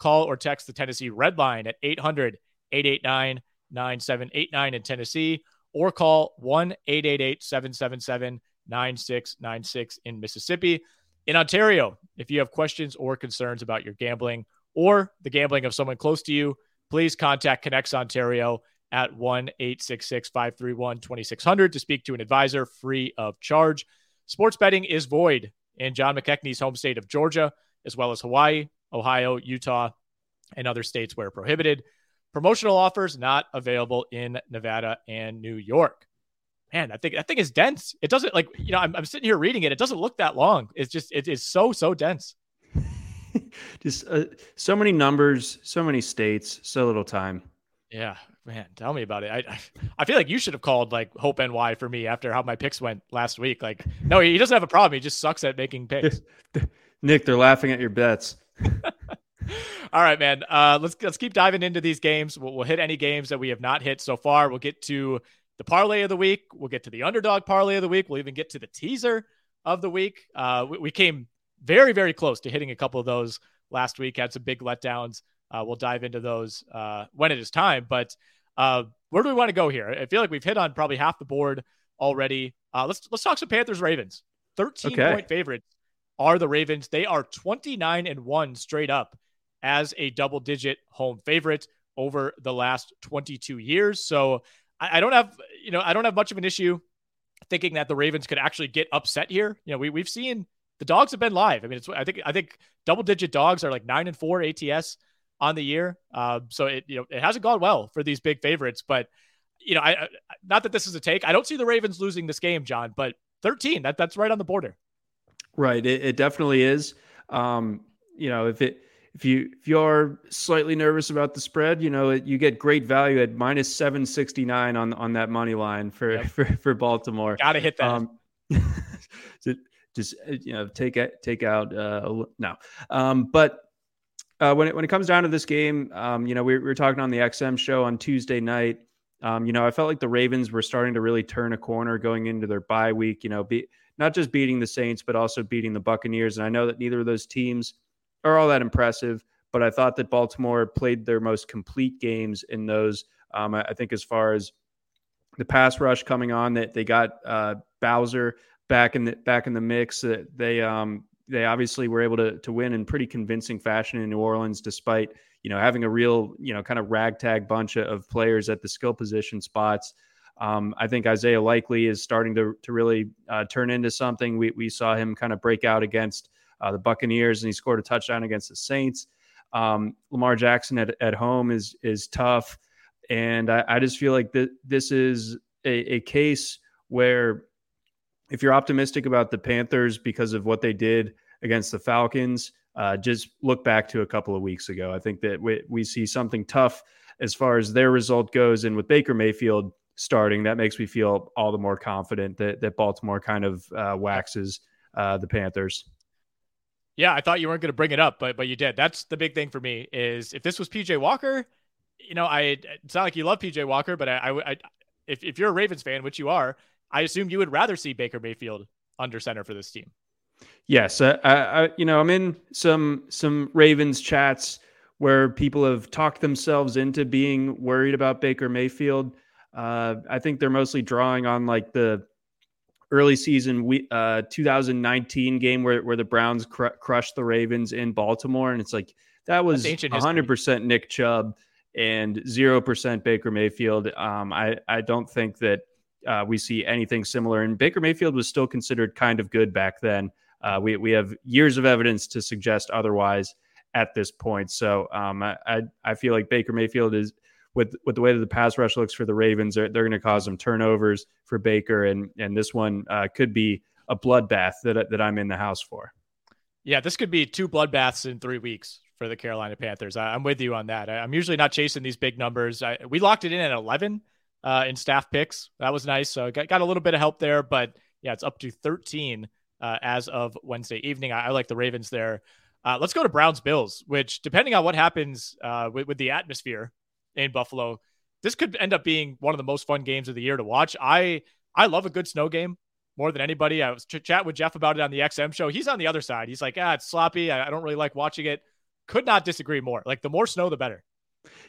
Call or text the Tennessee Red Line at 800 889 9789 in Tennessee or call 1 888 777 9696 in Mississippi. In Ontario, if you have questions or concerns about your gambling or the gambling of someone close to you, please contact ConnexOntario at 1 866 531 2600 to speak to an advisor free of charge. Sports betting is void in John McKechnie's home state of Georgia, as well as Hawaii, Ohio, Utah, and other states where prohibited. Promotional offers not available in Nevada and New York. Man, I think I think it's dense. It doesn't like you know. I'm, I'm sitting here reading it. It doesn't look that long. It's just it is so so dense. [laughs] just uh, so many numbers, so many states, so little time. Yeah, man, tell me about it. I I feel like you should have called like Hope NY for me after how my picks went last week. Like, no, he doesn't have a problem. He just sucks at making picks. [laughs] Nick, they're laughing at your bets. [laughs] All right, man. Uh, let's let's keep diving into these games. We'll, we'll hit any games that we have not hit so far. We'll get to the parlay of the week. We'll get to the underdog parlay of the week. We'll even get to the teaser of the week. Uh, we, we came very very close to hitting a couple of those last week. Had some big letdowns. Uh, we'll dive into those uh, when it is time. But uh, where do we want to go here? I feel like we've hit on probably half the board already. Uh, let's let's talk some Panthers Ravens. Thirteen okay. point favorites are the Ravens. They are twenty nine and one straight up as a double digit home favorite over the last 22 years. So I, I, don't have, you know, I don't have much of an issue thinking that the Ravens could actually get upset here. You know, we, we've seen the dogs have been live. I mean, it's, I think, I think double digit dogs are like nine and four ATS on the year. Uh, so it, you know, it hasn't gone well for these big favorites, but you know, I, I not that this is a take. I don't see the Ravens losing this game, John, but 13, that that's right on the border. Right. It, it definitely is. Um, you know, if it, if you if you're slightly nervous about the spread, you know you get great value at minus seven sixty nine on on that money line for yep. [laughs] for, for Baltimore. Got to hit that. Um, [laughs] just uh, you know take it take out uh, no, um, but uh, when it when it comes down to this game, um, you know we, we, were talking on the XM show on Tuesday night. Um, you know I felt like the Ravens were starting to really turn a corner going into their bye week. You know, be not just beating the Saints but also beating the Buccaneers, and I know that neither of those teams are all that impressive. But I thought that Baltimore played their most complete games in those. Um, I, I, think as far as the pass rush coming on, that they got uh, Bowser back in the back in the mix. That they um, they obviously were able to to win in pretty convincing fashion in New Orleans, despite you know having a real you know kind of ragtag bunch of players at the skill position spots. Um, I think Isaiah Likely is starting to to really uh, turn into something. We we saw him kind of break out against uh, the Buccaneers, and he scored a touchdown against the Saints. Um, Lamar Jackson at, at home is is tough, and I, I just feel like that this is a, a case where if you're optimistic about the Panthers because of what they did against the Falcons, uh, just look back to a couple of weeks ago. I think that we, we see something tough as far as their result goes. And with Baker Mayfield starting, that makes me feel all the more confident that, that Baltimore kind of uh, waxes uh, the Panthers. Yeah, I thought you weren't going to bring it up, but but you did. That's the big thing for me is if this was PJ Walker, you know, I it's not like you love PJ Walker, but I, I, I if if you're a Ravens fan, which you are, I assume you would rather see Baker Mayfield under center for this team. Yes, I, I you know I'm in some some Ravens chats where people have talked themselves into being worried about Baker Mayfield. Uh, I think they're mostly drawing on like the early season we, uh, 2019 game where, where the Browns cr- crushed the Ravens in Baltimore. And it's like, that was 100% Nick Chubb and 0% Baker Mayfield. Um, I, I don't think that uh, we see anything similar. And Baker Mayfield was still considered kind of good back then. Uh, we, we have years of evidence to suggest otherwise at this point. So um, I, I, I feel like Baker Mayfield is with with the way that the pass rush looks for the Ravens, they're, they're going to cause some turnovers for Baker, and and this one uh, could be a bloodbath that that I'm in the house for. Yeah, this could be two bloodbaths in three weeks for the Carolina Panthers. I, am with you on that. I, am usually not chasing these big numbers. I, we locked it in at 11 uh, in staff picks. That was nice. So got, got a little bit of help there, but yeah, it's up to 13 uh, as of Wednesday evening. I, I like the Ravens there. Uh, let's go to Browns Bills, which depending on what happens uh, with, with, the atmosphere in Buffalo. This could end up being one of the most fun games of the year to watch. I I love a good snow game more than anybody. I was ch- chat with Jeff about it on the XM show. He's on the other side. He's like, ah, it's sloppy. I, I don't really like watching it. Could not disagree more. Like the more snow, the better.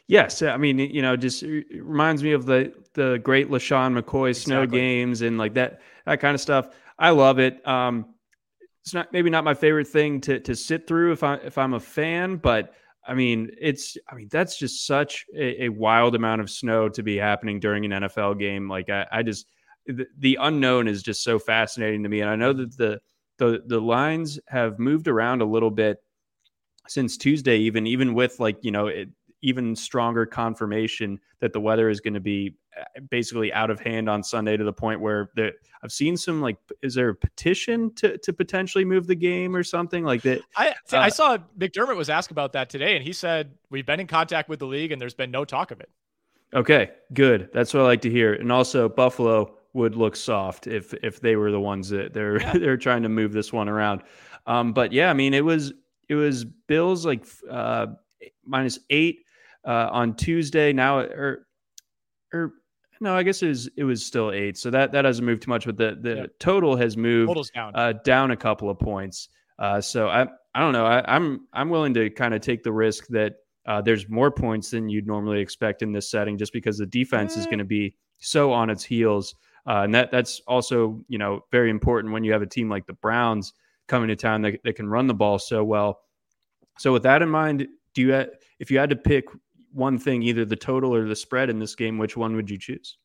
Yes, I mean, you know, just reminds me of the the great LeSean McCoy snow exactly. games and like that that kind of stuff. I love it. Um, it's not maybe not my favorite thing to to sit through if I if I'm a fan, but I mean, it's, I mean, that's just such a, a, wild amount of snow to be happening during an NFL game. Like, I, I just, the, the, unknown is just so fascinating to me. And I know that the, the, the lines have moved around a little bit since Tuesday, even, even with like, you know, it, even stronger confirmation that the weather is going to be uh, basically out of hand on Sunday to the point where the, I've seen some like, is there a petition to, to potentially move the game or something like that? I, uh, I saw McDermott was asked about that today, and he said we've been in contact with the league, and there's been no talk of it. Okay, good. That's what I like to hear. And also, Buffalo would look soft if if they were the ones that they're yeah. [laughs] they're trying to move this one around. Um, but yeah, I mean, it was it was Bills like uh, minus eight uh, on Tuesday. Now or or no, I guess it was it was still eight. So that that hasn't moved too much, but the the yeah. total has moved Total's down uh, down a couple of points. Uh, so I I don't know. I, I'm I'm willing to kind of take the risk that uh, there's more points than you'd normally expect in this setting, just because the defense is going to be so on its heels, uh, and that that's also you know very important when you have a team like the Browns coming to town that, that can run the ball so well. So with that in mind, do you if you had to pick one thing, either the total or the spread in this game, which one would you choose?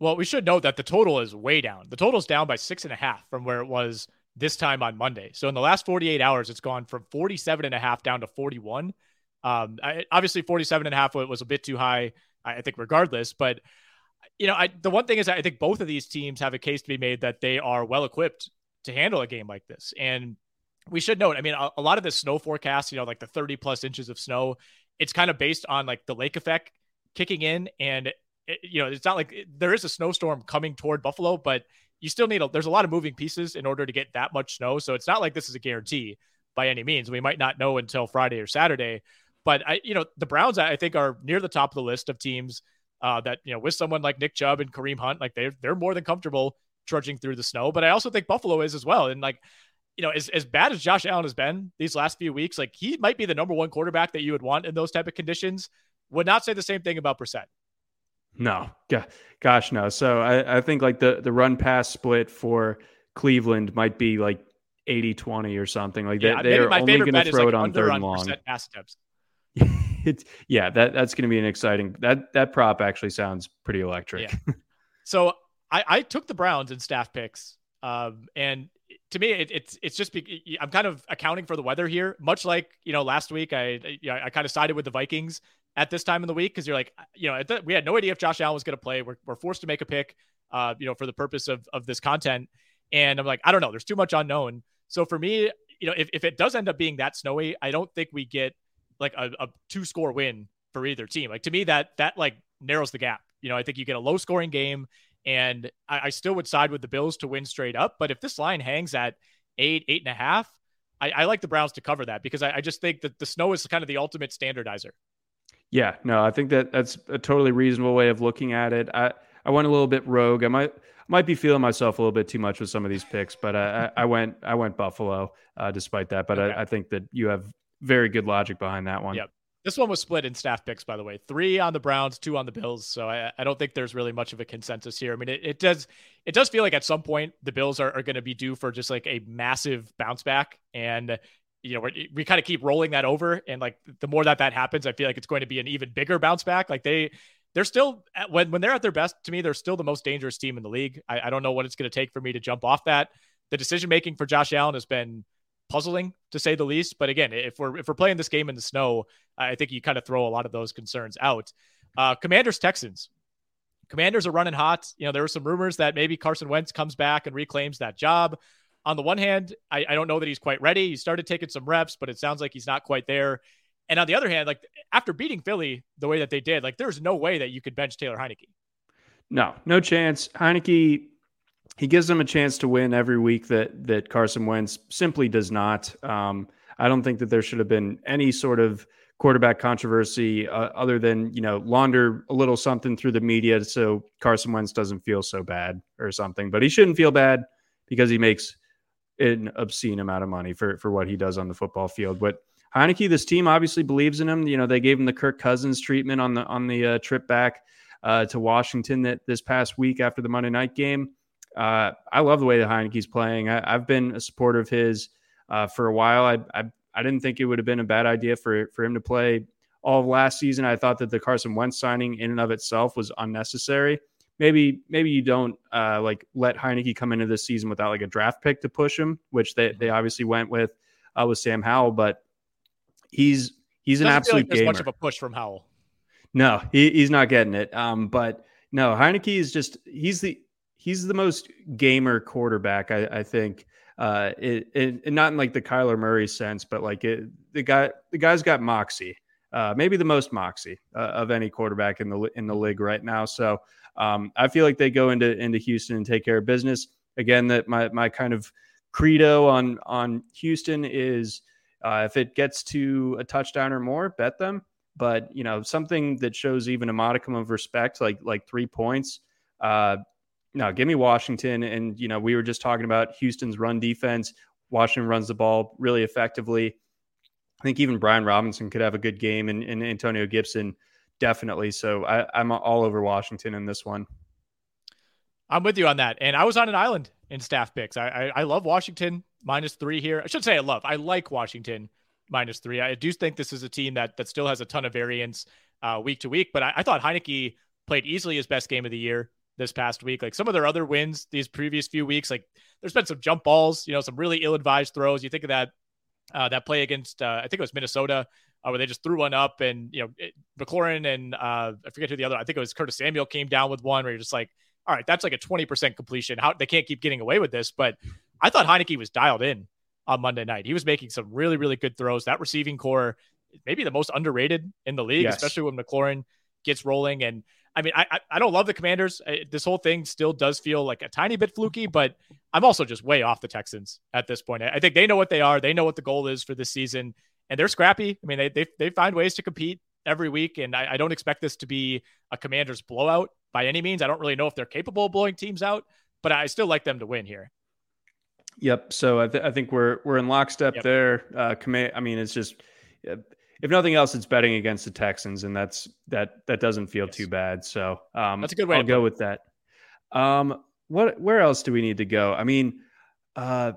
Well, we should note that the total is way down. The total is down by six and a half from where it was this time on Monday. So in the last 48 hours, it's gone from 47 and a half down to 41. Um, I, obviously, 47 and a half was a bit too high, I think, regardless. But, you know, I, the one thing is, I think both of these teams have a case to be made that they are well equipped to handle a game like this. And we should note, I mean, a, a lot of the snow forecast, you know, like the 30 plus inches of snow, it's kind of based on like the lake effect kicking in. And, it, you know, it's not like there is a snowstorm coming toward Buffalo, but you still need a, there's a lot of moving pieces in order to get that much snow. So it's not like this is a guarantee by any means. We might not know until Friday or Saturday. But I, you know, the Browns, I think, are near the top of the list of teams uh, that you know, with someone like Nick Chubb and Kareem Hunt, like they're they're more than comfortable trudging through the snow. But I also think Buffalo is as well. And like, you know, as as bad as Josh Allen has been these last few weeks, like he might be the number one quarterback that you would want in those type of conditions. Would not say the same thing about Brissett. No, gosh, no. So I, I think like the the run pass split for Cleveland might be like 80 20 or something like yeah, that. They are only going to throw like it on third and long. Pass attempts. [laughs] it's yeah, that that's going to be an exciting that that prop actually sounds pretty electric. Yeah. so I I took the Browns in staff picks, um, and to me it, it's it's just be, I'm kind of accounting for the weather here, much like you know last week I you know, I kind of sided with the Vikings at this time of the week because you're like you know the, we had no idea if Josh Allen was going to play. We're, we're forced to make a pick, uh, you know, for the purpose of of this content, and I'm like I don't know, there's too much unknown. So for me, you know, if, if it does end up being that snowy, I don't think we get like a, a two score win for either team. Like to me, that that like narrows the gap. You know, I think you get a low scoring game, and I, I still would side with the Bills to win straight up. But if this line hangs at eight, eight and a half, I, I like the Browns to cover that because I, I just think that the snow is kind of the ultimate standardizer. Yeah, no, I think that that's a totally reasonable way of looking at it. I I went a little bit rogue. I might might be feeling myself a little bit too much with some of these picks, but I, I went I went Buffalo uh, despite that. But okay. I, I, think that you have very good logic behind that one. Yep. This one was split in staff picks, by the way. Three on the Browns, two on the Bills. So I, I don't think there's really much of a consensus here. I mean, it, it does it does feel like at some point the Bills are, are going to be due for just like a massive bounce back, and you know we we kind of keep rolling that over, and like the more that that happens, I feel like it's going to be an even bigger bounce back. Like they they're still when when they're at their best to me, they're still the most dangerous team in the league. I, I don't know what it's going to take for me to jump off that. The decision making for Josh Allen has been puzzling to say the least. But again, if we're if we're playing this game in the snow, I think you kind of throw a lot of those concerns out. Uh, Commanders Texans. Commanders are running hot. You know, there were some rumors that maybe Carson Wentz comes back and reclaims that job. On the one hand, I, I don't know that he's quite ready. He started taking some reps, but it sounds like he's not quite there. And on the other hand, like after beating Philly the way that they did, like there's no way that you could bench Taylor Heinicke. No, no chance. Heinicke he gives them a chance to win every week that that Carson Wentz simply does not. Um, I don't think that there should have been any sort of quarterback controversy uh, other than you know launder a little something through the media so Carson Wentz doesn't feel so bad or something. But he shouldn't feel bad because he makes an obscene amount of money for for what he does on the football field. But Heinicke, this team obviously believes in him. You know they gave him the Kirk Cousins treatment on the on the uh, trip back uh, to Washington that this past week after the Monday night game. Uh, I love the way that Heinicke's playing. I, have been a supporter of his uh, for a while. I, I, I didn't think it would have been a bad idea for for him to play all of last season. I thought that the Carson Wentz signing in and of itself was unnecessary. Maybe maybe you don't uh, like let Heinicke come into this season without like a draft pick to push him, which they they mm-hmm. obviously went with uh, with Sam Howell, but he's he's an absolute like gamer. much of a push from Howell. No, he, he's not getting it. Um, but no, Heinicke is just he's the he's the most gamer quarterback. I, I think. Uh, it, it, not in like the Kyler Murray sense, but like it, the guy the guy's got moxie. Uh, maybe the most moxie uh, of any quarterback in the in the league right now. So um, I feel like they go into into Houston and take care of business. Again, that my my kind of credo on on Houston is uh, if it gets to a touchdown or more, bet them. But you know something that shows even a modicum of respect, like like three points. No, give me Washington. And you know we were just talking about Houston's run defense. Washington runs the ball really effectively. I think even Brian Robinson could have a good game, and, and Antonio Gibson definitely. So I, I'm all over Washington in this one. I'm with you on that. And I was on an island in staff picks. I, I, I love Washington minus three here. I should say I love. I like Washington minus three. I do think this is a team that that still has a ton of variance uh, week to week. But I, I, thought Heinicke played easily his best game of the year this past week. Like some of their other wins these previous few weeks, like there's been some jump balls, you know, some really ill-advised throws. You think of that uh, that play against uh, I think it was Minnesota. Uh, where they just threw one up and you know it, McLaurin and uh, I forget who the other I think it was Curtis Samuel came down with one where you're just like all right, that's like a 20% completion. How they can't keep getting away with this. But I thought Heinicke was dialed in on Monday night. He was making some really, really good throws. That receiving corps, maybe the most underrated in the league, yes. especially when McLaurin gets rolling. And I mean, I I don't love the Commanders. This whole thing still does feel like a tiny bit fluky, but I'm also just way off the Texans at this point. I think they know what they are. They know what the goal is for this season, and they're scrappy. I mean, they they, they find ways to compete every week, and I, I don't expect this to be a Commanders blowout by any means. I don't really know if they're capable of blowing teams out, but I still like them to win here. Yep. So I, th- I think we're we're in lockstep yep. there. Uh, command. I mean, it's just if nothing else, it's betting against the Texans, and that's that that doesn't feel yes. too bad. So um, that's a good way. I'll go with that. Um, what where else do we need to go? I mean, uh,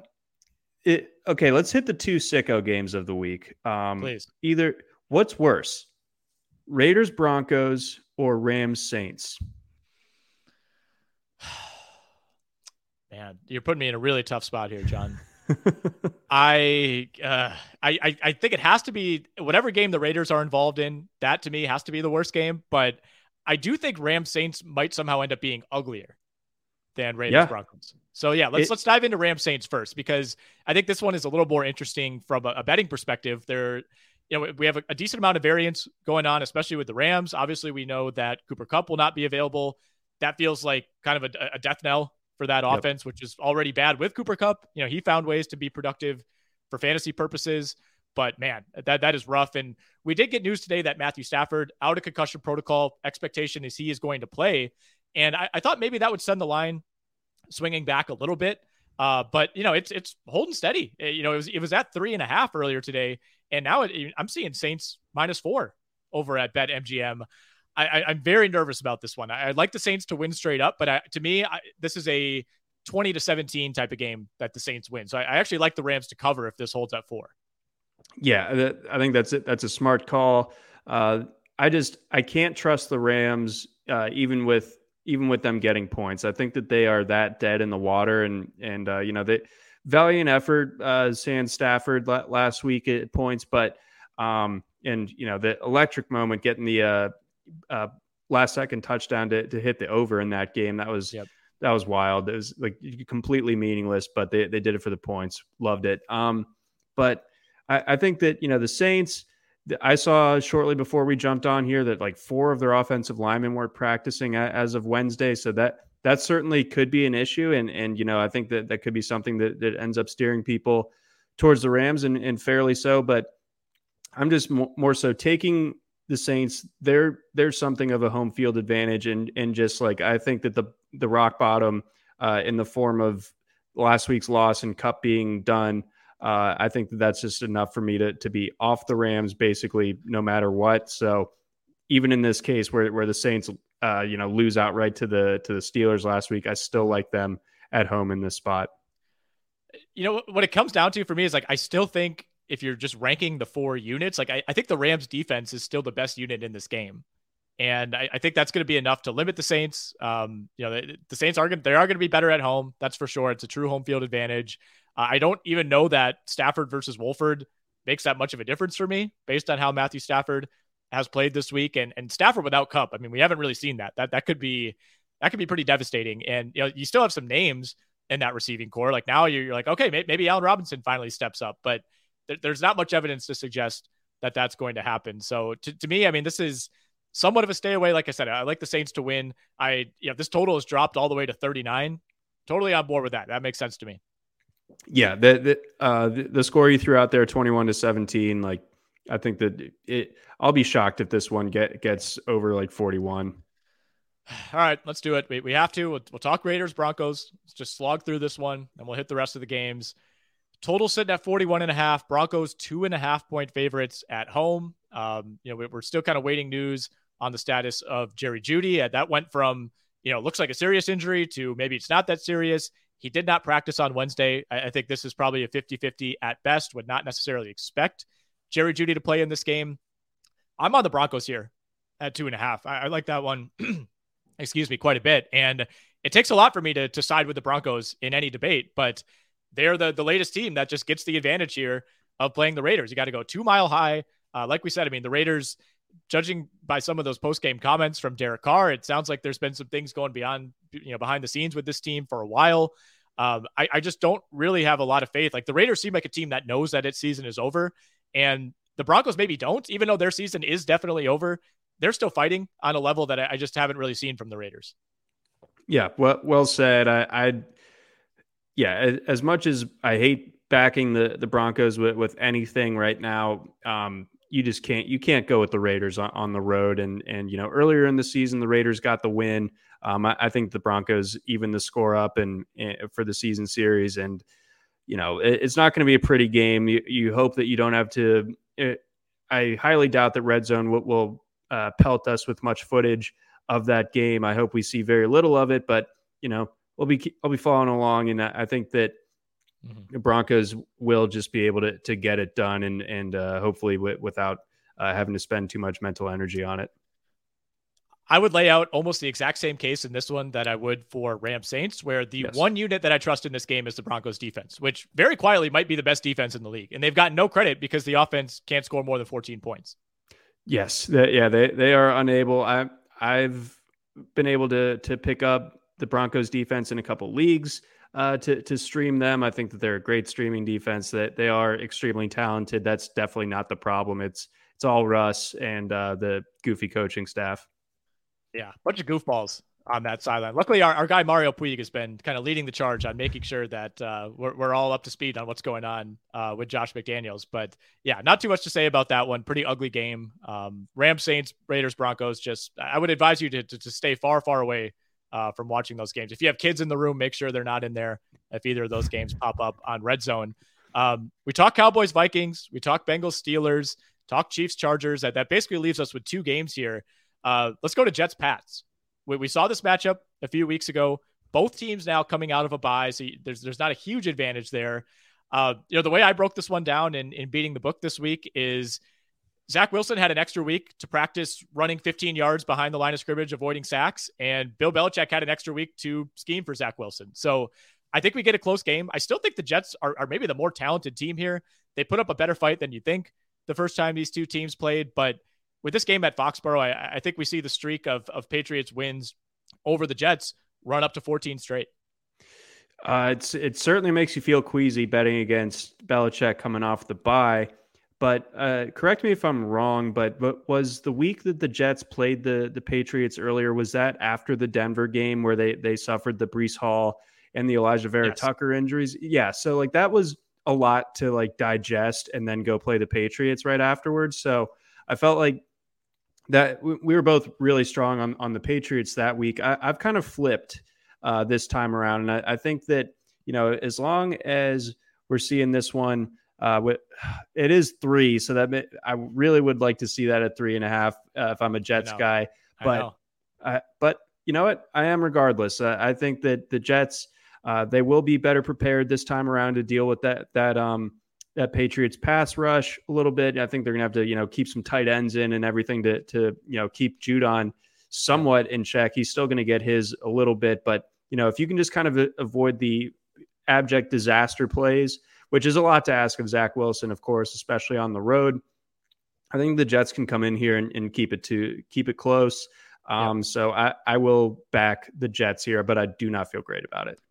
it okay. Let's hit the two sicko games of the week. Um, Please. Either what's worse, Raiders Broncos or Rams Saints? [sighs] Man, you're putting me in a really tough spot here, John. [laughs] I, uh, I, I think it has to be whatever game the Raiders are involved in. That to me has to be the worst game. But I do think Rams Saints might somehow end up being uglier than Raiders yeah. Broncos. So yeah, let's it, let's dive into Rams Saints first because I think this one is a little more interesting from a, a betting perspective. There, you know, we have a, a, decent amount of variance going on, especially with the Rams. Obviously, we know that Cooper Kupp will not be available. That feels like kind of a, a death knell for that yep. offense, which is already bad with Cooper Kupp. You know, he found ways to be productive for fantasy purposes, but man, that that is rough. And we did get news today that Matthew Stafford out of concussion protocol. Expectation is he is going to play, and I, I thought maybe that would send the line swinging back a little bit. Uh, but you know, it's it's holding steady. You know, it was it was at three and a half earlier today, and now it, I'm seeing Saints minus four over at Bet MGM. I, am very nervous about this one. I, would like the Saints to win straight up, but I, to me, I, this is a 20 to 17 type of game that the Saints win. So I, I actually like the Rams to cover if this holds at four. Yeah, I think that's it. That's a smart call. Uh, I just I can't trust the Rams uh, even with even with them getting points. I think that they are that dead in the water, and and uh, you know they valiant effort, uh, Sam Stafford last week at points, but um, and you know the electric moment getting the uh, uh, last second touchdown to, to hit the over in that game. That was yep. that was wild. It was like completely meaningless, but they they did it for the points. Loved it. Um, but I, I think that you know the Saints. I saw shortly before we jumped on here that like four of their offensive linemen weren't practicing as of Wednesday, so that that certainly could be an issue. And and you know I think that that could be something that that ends up steering people towards the Rams and, and fairly so. But I'm just more so taking the Saints, they're there's something of a home field advantage, and and just like I think that the the rock bottom uh, in the form of last week's loss and Kupp being done, uh, I think that that's just enough for me to to be off the Rams basically no matter what. So even in this case where where the Saints uh, you know lose outright to the to the Steelers last week, I still like them at home in this spot. You know what it comes down to for me is like I still think if you're just ranking the four units, like I, I think the Rams defense is still the best unit in this game. And I, I think that's going to be enough to limit the Saints. Um, you know, the, the Saints are going they are going to be better at home. That's for sure. It's a true home field advantage. Uh, I don't even know that Stafford versus Wolford makes that much of a difference for me based on how Matthew Stafford has played this week and and Stafford without Kupp. I mean, we haven't really seen that. That that could be that could be pretty devastating. And you know, you still have some names in that receiving corps. Like now you're, you're like, okay, maybe, maybe Allen Robinson finally steps up, but th- there's not much evidence to suggest that that's going to happen. So to, to me, I mean, this is somewhat of a stay away. Like I said, I like the Saints to win. I, you know, this total has dropped all the way to 39. Totally on board with that. That makes sense to me. Yeah. The, the, uh, the, the score you threw out there, 21 to 17, like, I think that it, I'll be shocked if this one get, gets over like 41. All right, let's do it. We, we have to. We'll, we'll talk Raiders, Broncos. Let's just slog through this one and we'll hit the rest of the games. Total sitting at 41 and a half. Broncos two and a half point favorites at home. Um, you know, we're still kind of waiting news on the status of Jerry Jeudy. Uh, that went from, you know, looks like a serious injury to maybe it's not that serious. He did not practice on Wednesday. I, I think this is probably a 50 50 at best. Would not necessarily expect Jerry Jeudy to play in this game. I'm on the Broncos here at two and a half. I, I like that one. [clears throat] excuse me, quite a bit. And it takes a lot for me to, to side with the Broncos in any debate, but they're the, the latest team that just gets the advantage here of playing the Raiders. You got to go two mile high. Uh, like we said, I mean, the Raiders, judging by some of those post game comments from Derek Carr, it sounds like there's been some things going beyond, you know, behind the scenes with this team for a while. Um, I, I just don't really have a lot of faith. Like the Raiders seem like a team that knows that its season is over, and the Broncos maybe don't, even though their season is definitely over they're still fighting on a level that I just haven't really seen from the Raiders. Yeah, well, well said. I, I, yeah, as much as I hate backing the the Broncos with, with anything right now, um, you just can't you can't go with the Raiders on, on, the road. And and you know earlier in the season the Raiders got the win. Um, I, I, think the Broncos even the score up and, and for the season series, and you know it, it's not going to be a pretty game. You, you hope that you don't have to. It, I highly doubt that Red Zone will, will uh, pelt us with much footage of that game. I hope we see very little of it, but you know, we'll be I'll be following along, and I think that mm-hmm. the Broncos will just be able to to get it done, and and uh, hopefully w- without uh, having to spend too much mental energy on it. I would lay out almost the exact same case in this one that I would for Ram Saints, where the yes. one unit that I trust in this game is the Broncos defense, which very quietly might be the best defense in the league. And they've gotten no credit because the offense can't score more than 14 points. Yes, they, yeah, they they are unable. I I've been able to to pick up the Broncos defense in a couple leagues uh, to to stream them. I think that they're a great streaming defense. That they are extremely talented. That's definitely not the problem. It's it's all Russ and uh, the goofy coaching staff. Yeah, bunch of goofballs on that sideline. Luckily, our, our guy Mario Puig has been kind of leading the charge on making sure that uh, we're, we're all up to speed on what's going on uh, with Josh McDaniels. But yeah, not too much to say about that one. Pretty ugly game. Um, Rams, Saints, Raiders, Broncos. Just I would advise you to, to, to stay far, far away uh, from watching those games. If you have kids in the room, make sure they're not in there if either of those games pop up on Red Zone. Um, we talk Cowboys, Vikings. We talk Bengals, Steelers. Talk Chiefs, Chargers. That that basically leaves us with two games here. Uh, let's go to Jets, Pats we, we saw this matchup a few weeks ago. Both teams now coming out of a bye, so there's there's not a huge advantage there. Uh, you know, the way I broke this one down in, in beating the book this week is Zach Wilson had an extra week to practice running 15 yards behind the line of scrimmage, avoiding sacks, and Bill Belichick had an extra week to scheme for Zach Wilson. So I think we get a close game. I still think the Jets are, are maybe the more talented team here. They put up a better fight than you think the first time these two teams played, but with this game at Foxborough, I, I think we see the streak of, of Patriots wins over the Jets run up to 14 straight. Uh, it's it certainly makes you feel queasy betting against Belichick coming off the bye. But uh, correct me if I'm wrong, but but was the week that the Jets played the the Patriots earlier was that after the Denver game where they they suffered the Breece Hall and the Alijah Vera yes. Tucker injuries? Yeah, so like that was a lot to like digest and then go play the Patriots right afterwards. So I felt like that we were both really strong on, on the Patriots that week. I, have kind of flipped uh, this time around, and I, I, think that you know as long as we're seeing this one, uh, with, it is three, so that may, I really would like to see that at three and a half uh, if I'm a Jets guy. But I, but you know what, I am regardless. I think that the Jets uh, they will be better prepared this time around to deal with that that um that Patriots pass rush a little bit. I think they're gonna have to, you know, keep some tight ends in and everything to to you know keep Judon somewhat in check. He's still gonna get his a little bit, but you know, if you can just kind of avoid the abject disaster plays which is a lot to ask of Zach Wilson, of course, especially on the road. I think the Jets can come in here and, and keep it to keep it close. Um, So I, I will back the Jets here, but I do not feel great about it.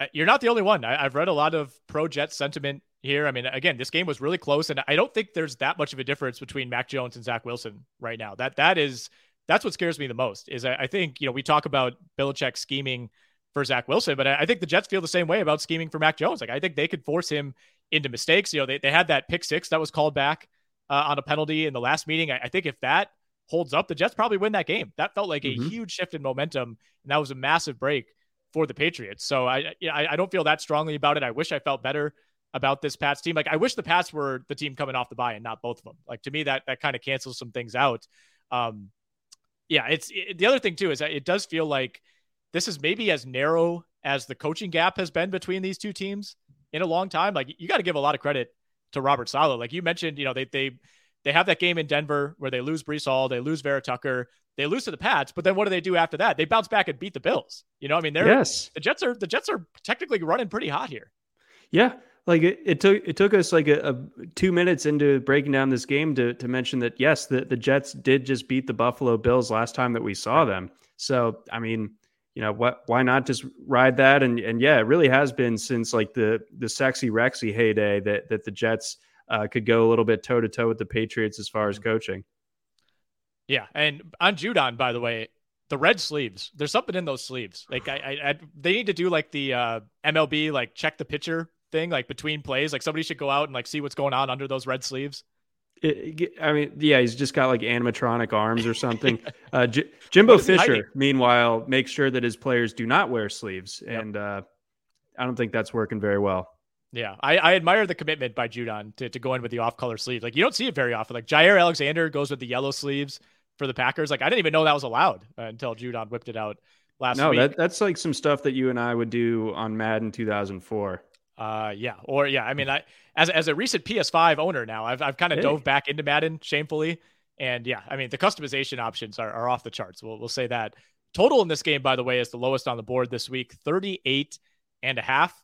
Uh, you're not the only one. I, have read a lot of pro Jets sentiment here. I mean, again, this game was really close, and I don't think there's that much of a difference between Mac Jones and Zach Wilson right now. That that is that's what scares me the most. Is I, I think you know we talk about Belichick scheming for Zach Wilson, but I, think the Jets feel the same way about scheming for Mac Jones. Like I think they could force him into mistakes. You know, they they had that pick six that was called back uh, on a penalty in the last meeting. I, I, think if that holds up, the Jets probably win that game. That felt like mm-hmm. a huge shift in momentum, and that was a massive break for the Patriots. So I, I I don't feel that strongly about it. I wish I felt better about this Pats team. Like I wish the Pats were the team coming off the bye and not both of them. Like to me, that that kind of cancels some things out. Um, yeah, it's it, the other thing too is that it does feel like this is maybe as narrow as the coaching gap has been between these two teams in a long time. Like you got to give a lot of credit to Robert Saleh. Like you mentioned, you know they they they have that game in Denver where they lose Breece Hall, they lose Vera Tucker, they lose to the Pats, but then what do they do after that? They bounce back and beat the Bills. You know, I mean, they're yes. the Jets are the Jets are technically running pretty hot here. Yeah, like it, it took it took us like a, a, two minutes into breaking down this game to to mention that yes, the the Jets did just beat the Buffalo Bills last time that we saw them. So I mean, you know what? Why not just ride that? And and yeah, it really has been since like the the sexy Rexy heyday that that the Jets uh, could go a little bit toe to toe with the Patriots as far as mm-hmm. coaching. Yeah, and on Judon, by the way, the red sleeves. There's something in those sleeves. Like I, I, I they need to do like the uh, MLB like check the pitcher thing, like between plays. Like somebody should go out and like see what's going on under those red sleeves. It, I mean, yeah, he's just got like animatronic arms or something. [laughs] uh, J- Jimbo Fisher, meanwhile, makes sure that his players do not wear sleeves, yep. and uh, I don't think that's working very well. Yeah, I, I admire the commitment by Judon to, to go in with the off color sleeve. Like you don't see it very often. Like Jaire Alexander goes with the yellow sleeves for the Packers. Like I didn't even know that was allowed uh, until Judon whipped it out last no, week. No, that, that's like some stuff that you and I would do on Madden 2004. Uh, yeah, or yeah, I mean, I as as a recent PS5 owner now, I've I've kind of hey. dove back into Madden shamefully, and yeah, I mean the customization options are, are off the charts. We'll we'll say that. Total in this game, by the way, is the lowest on the board this week, 38 and a half.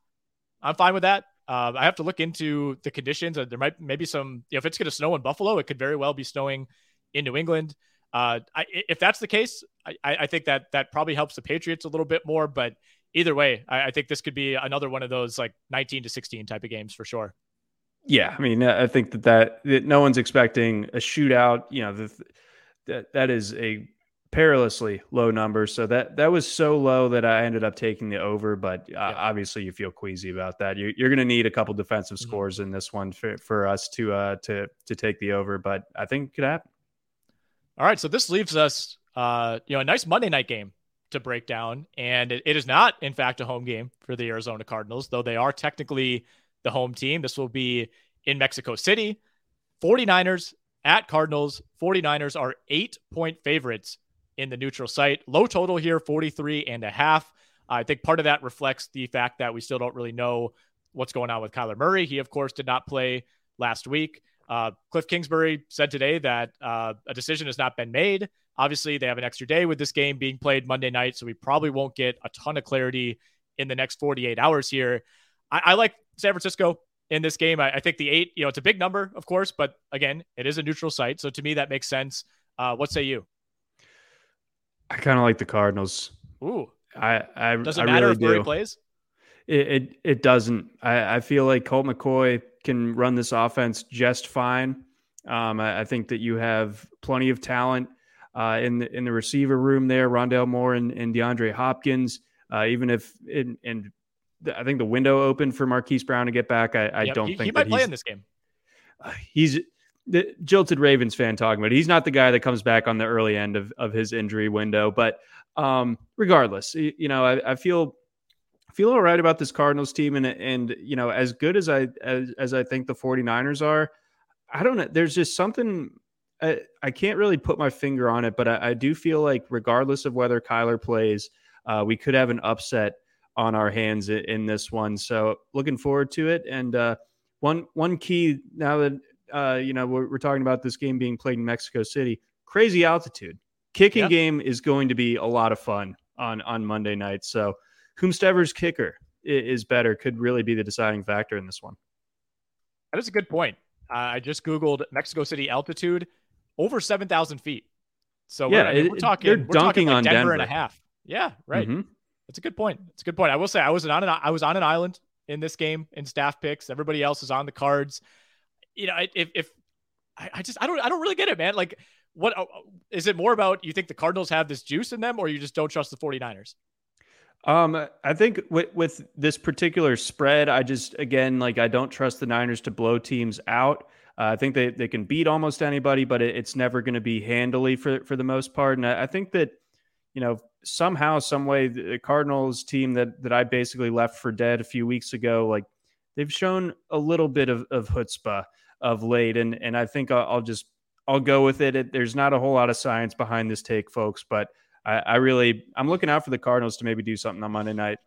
I'm fine with that. Uh, I have to look into the conditions. Uh, there might maybe some. You know, if it's going to snow in Buffalo, it could very well be snowing in New England. Uh, I, if that's the case, I, I think that that probably helps the Patriots a little bit more. But either way, I, I think this could be another one of those like 19 to 16 type of games for sure. Yeah, I mean, I think that that, that no one's expecting a shootout. You know, the, that that is a perilously low number. So that that was so low that I ended up taking the over. But uh, yeah. obviously, you feel queasy about that. You're, you're going to need a couple defensive mm-hmm. scores in this one for, for us to uh to to take the over. But I think it could happen. All right, so this leaves us uh you know a nice Monday night game to break down, and it, it is not in fact a home game for the Arizona Cardinals, though they are technically the home team. This will be in Mexico City. 49ers at Cardinals. 49ers are eight point favorites in the neutral site. Low total here, 43 and a half. I think part of that reflects the fact that we still don't really know what's going on with Kyler Murray. He, of course, did not play last week. Uh, Kliff Kingsbury said today that uh, a decision has not been made. Obviously, they have an extra day with this game being played Monday night, so we probably won't get a ton of clarity in the next 48 hours here. I, I like San Francisco in this game. I, I, think the eight, you know, it's a big number, of course, but again, it is a neutral site. So to me, that makes sense. Uh, what say you? I kind of like the Cardinals. Ooh, I I does it I matter really if Murray plays? It, it, it doesn't. I, I feel like Colt McCoy can run this offense just fine. Um, I, I, think that you have plenty of talent uh, in the in the receiver room there. Rondale Moore and, and DeAndre Hopkins. Uh, even if in, and I think the window open for Marquise Brown to get back. I, I yep, don't he, think he might play in this game. Uh, he's the jilted Ravens fan talking about. It. He's not the guy that comes back on the early end of, of his injury window. But um, regardless, you know, I, I feel feel all right about this Cardinals team, and and you know, as good as I as, as I think the 49ers are, I don't know. There's just something I, I can't really put my finger on it, but I, I do feel like regardless of whether Kyler plays, uh, we could have an upset on our hands in, in this one. So looking forward to it. And uh, one one key now that uh, you know, we're, we're, talking about this game being played in Mexico City. Crazy altitude. Kicking yep. game is going to be a lot of fun on on Monday night. So, whomstever's kicker is better could really be the deciding factor in this one. That is a good point. Uh, I just Googled Mexico City altitude over 7,000 feet. So yeah, we're, I mean, we're talking, they're we're talking like on Denver, Denver. and a half. Yeah, right. Mhm. That's a good point. It's a good point. I will say I was on an I was on an island in this game in staff picks. Everybody else is on the cards. You know, if if I, I just I don't I don't really get it, man. Like what uh, it more about you think the Cardinals have this juice in them or you just don't trust the 49ers? Um, I think with, with this particular spread, I just again like I don't trust the Niners to blow teams out. Uh, I think they, they can beat almost anybody, but it, it's never going to be handily for for the most part. And I, I think that you know somehow, some way, the Cardinals team that that I basically left for dead a few weeks ago, like they've shown a little bit of, of chutzpah of late, and and I think I'll, I'll just I'll go with it. it. There's not a whole lot of science behind this take, folks, but I, I really I'm looking out for the Cardinals to maybe do something on Monday night.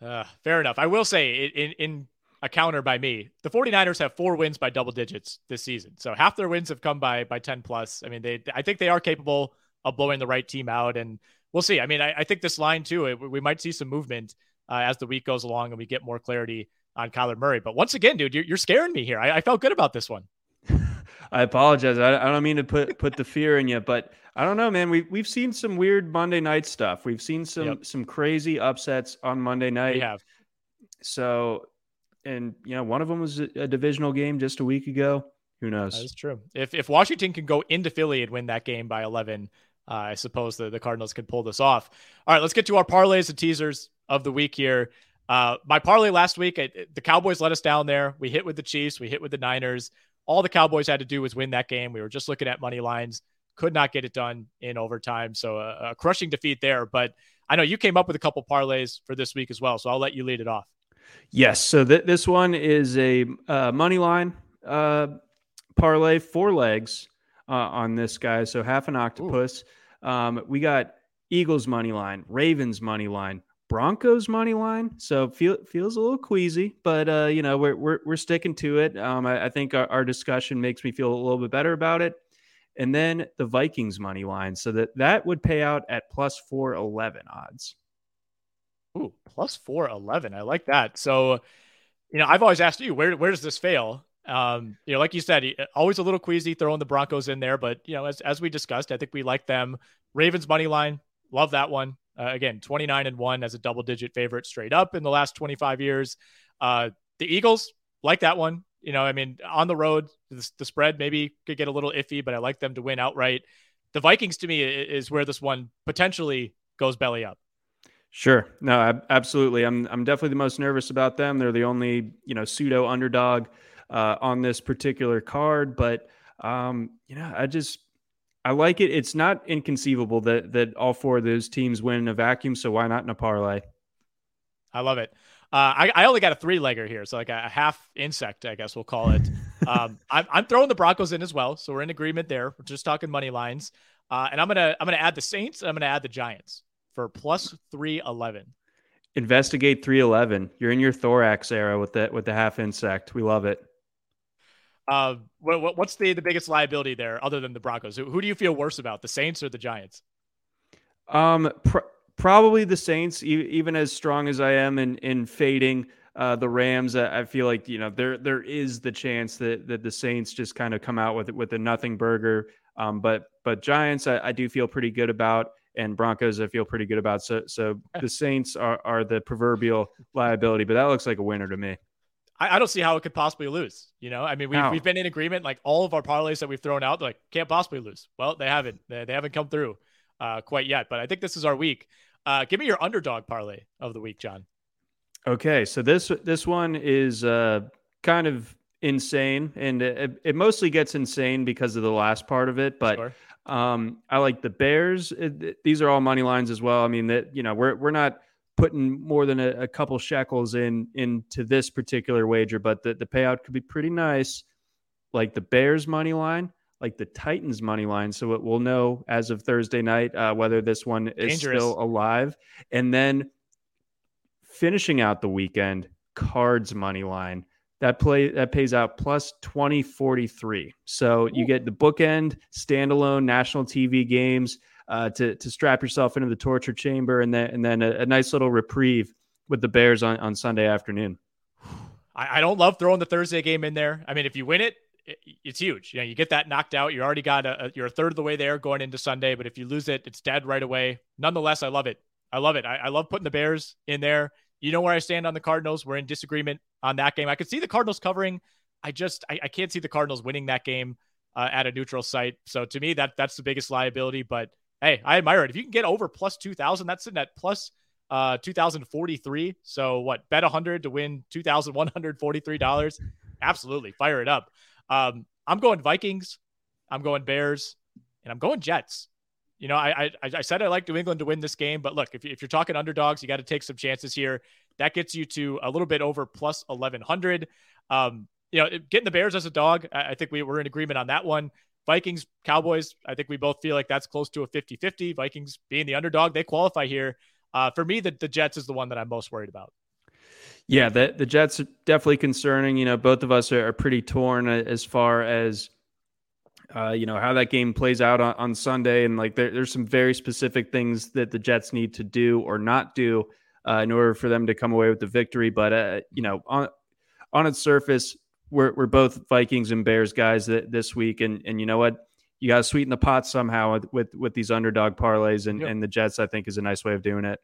Uh, fair enough. I will say in, in a counter by me, the 49ers have four wins by double digits this season. So half their wins have come by by 10 plus. I mean, they I think they are capable of blowing the right team out and we'll see. I mean, I, I think this line too, it, we might see some movement uh, as the week goes along and we get more clarity on Kyler Murray. But once again, dude, you're, you're scaring me here. I, I felt good about this one. [laughs] I apologize. I, I don't mean to put put the fear in you, but I don't know, man. We we've seen some weird Monday night stuff. We've seen some Yep. some crazy upsets on Monday night. We have. So, and you know, one of them was a, divisional game just a week ago. Who knows? is true. If if Washington can go into Philly and win that game by 11, uh, I suppose the, the Cardinals could pull this off. All right, let's get to our parlays and teasers of the week here. Uh, my parlay last week, I, the Cowboys let us down there. We hit with the Chiefs, we hit with the Niners. All the Cowboys had to do was win that game. We were just looking at money lines, could not get it done in overtime. So a, a crushing defeat there. But I know you came up with a couple parlays for this week as well. So I'll let you lead it off. Yes. So th- this one is a uh, money line uh, parlay, four legs uh, on this guy. So half an octopus. Um, we got Eagles money line, Ravens money line, Broncos money line. So feel, feels a little queasy, but uh, you know we're we're, we're sticking to it. Um, I, I think our, our discussion makes me feel a little bit better about it. And then the Vikings money line, so that that would pay out at plus four eleven odds. Ooh, plus 411. I like that. So, you know, I've always asked you, where where does this fail? Um, you know, like you said, always a little queasy throwing the Broncos in there, but you know, as as we discussed, I think we like them. Ravens money line, love that one. Uh, again, 29 and 1 as a double digit favorite straight up in the last 25 years. Uh, the Eagles like that one. You know, I mean, on the road, the, the spread maybe could get a little iffy, but I like them to win outright. The Vikings to me is where this one potentially goes belly up. Sure. No, ab- absolutely. I'm I'm definitely the most nervous about them. They're the only, you know, pseudo underdog uh, on this particular card, but um, you know, I just I like it. It's not inconceivable that that all four of those teams win in a vacuum, so why not in a parlay? I love it. Uh, I, I only got a three legger here, so like a, a half insect, I guess we'll call it. [laughs] Um, I'm, I'm throwing the Broncos in as well, so we're in agreement there. We're just talking money lines, uh, and I'm gonna I'm gonna add the Saints and I'm gonna add the Giants for plus three eleven. Investigate 311. You're in your thorax era with the with the half insect. We love it. Uh, what, what, what's the the biggest liability there other than the Broncos? Who, who do you feel worse about, the Saints or the Giants? Um, pr- probably the Saints. E- even as strong as I am in in fading uh, the Rams, I, I feel like you know there there is the chance that that the Saints just kind of come out with with a nothing burger. Um, but but Giants, I, I do feel pretty good about, and Broncos, I feel pretty good about. So so [laughs] the Saints are are the proverbial liability, but that looks like a winner to me. I, I don't see how it could possibly lose. You know, I mean, we've, we've been in agreement. Like all of our parlays that we've thrown out, like can't possibly lose. Well, they haven't. They, they haven't come through uh, quite yet. But I think this is our week. Uh, give me your underdog parlay of the week, John. Okay, so this this one is uh, kind of insane, and it, it mostly gets insane because of the last part of it. But Sure. Um, I like the Bears. These are all money lines as well. I mean that you know we're we're not putting more than a, a couple shekels in into this particular wager, but the the payout could be pretty nice. Like the Bears money line, like the Titans money line. So it, we'll know as of Thursday night uh, whether this one is Dangerous. still alive, and then finishing out the weekend, cards money line. That play that pays out plus 2043. So you get the bookend standalone national TV games uh, to to strap yourself into the torture chamber and then and then a, a nice little reprieve with the Bears on, on Sunday afternoon. [sighs] I, I don't love throwing the Thursday game in there. I mean, if you win it, it's huge. You know, you get that knocked out. You already got a, you're a third of the way there going into Sunday. But if you lose it, it's dead right away. Nonetheless, I love it. I love it. I, I love putting the Bears in there. You know where I stand on the Cardinals. We're in disagreement on that game. I could see the Cardinals covering. I just I, I can't see the Cardinals winning that game uh, at a neutral site. So to me, that that's the biggest liability. But hey, I admire it. If you can get over plus two thousand, that's sitting at plus uh 2043. So what? Bet 100 to win $2,143. Absolutely, fire it up. Um, I'm going Vikings. I'm going Bears, and I'm going Jets. You know, I, I I said I like New England to win this game, but look, if, if you're talking underdogs, you got to take some chances here. That gets you to a little bit over plus 1100. Um, you know, getting the Bears as a dog, I think we were in agreement on that one. Vikings, Cowboys, I think we both feel like that's close to a 50 50. Vikings being the underdog, they qualify here. Uh, for me, the, the Jets is the one that I'm most worried about. Yeah, the, the Jets are definitely concerning. You know, both of us are, are pretty torn as far as, uh, you know, how that game plays out on, on Sunday. And like, there, there's some very specific things that the Jets need to do or not do uh, in order for them to come away with the victory. But, uh, you know, on, on its surface, we're, we're both Vikings and Bears guys th- this week. And, and you know what? You got to sweeten the pot somehow with, with, with these underdog parlays. And, yep. and the Jets, I think, is a nice way of doing it.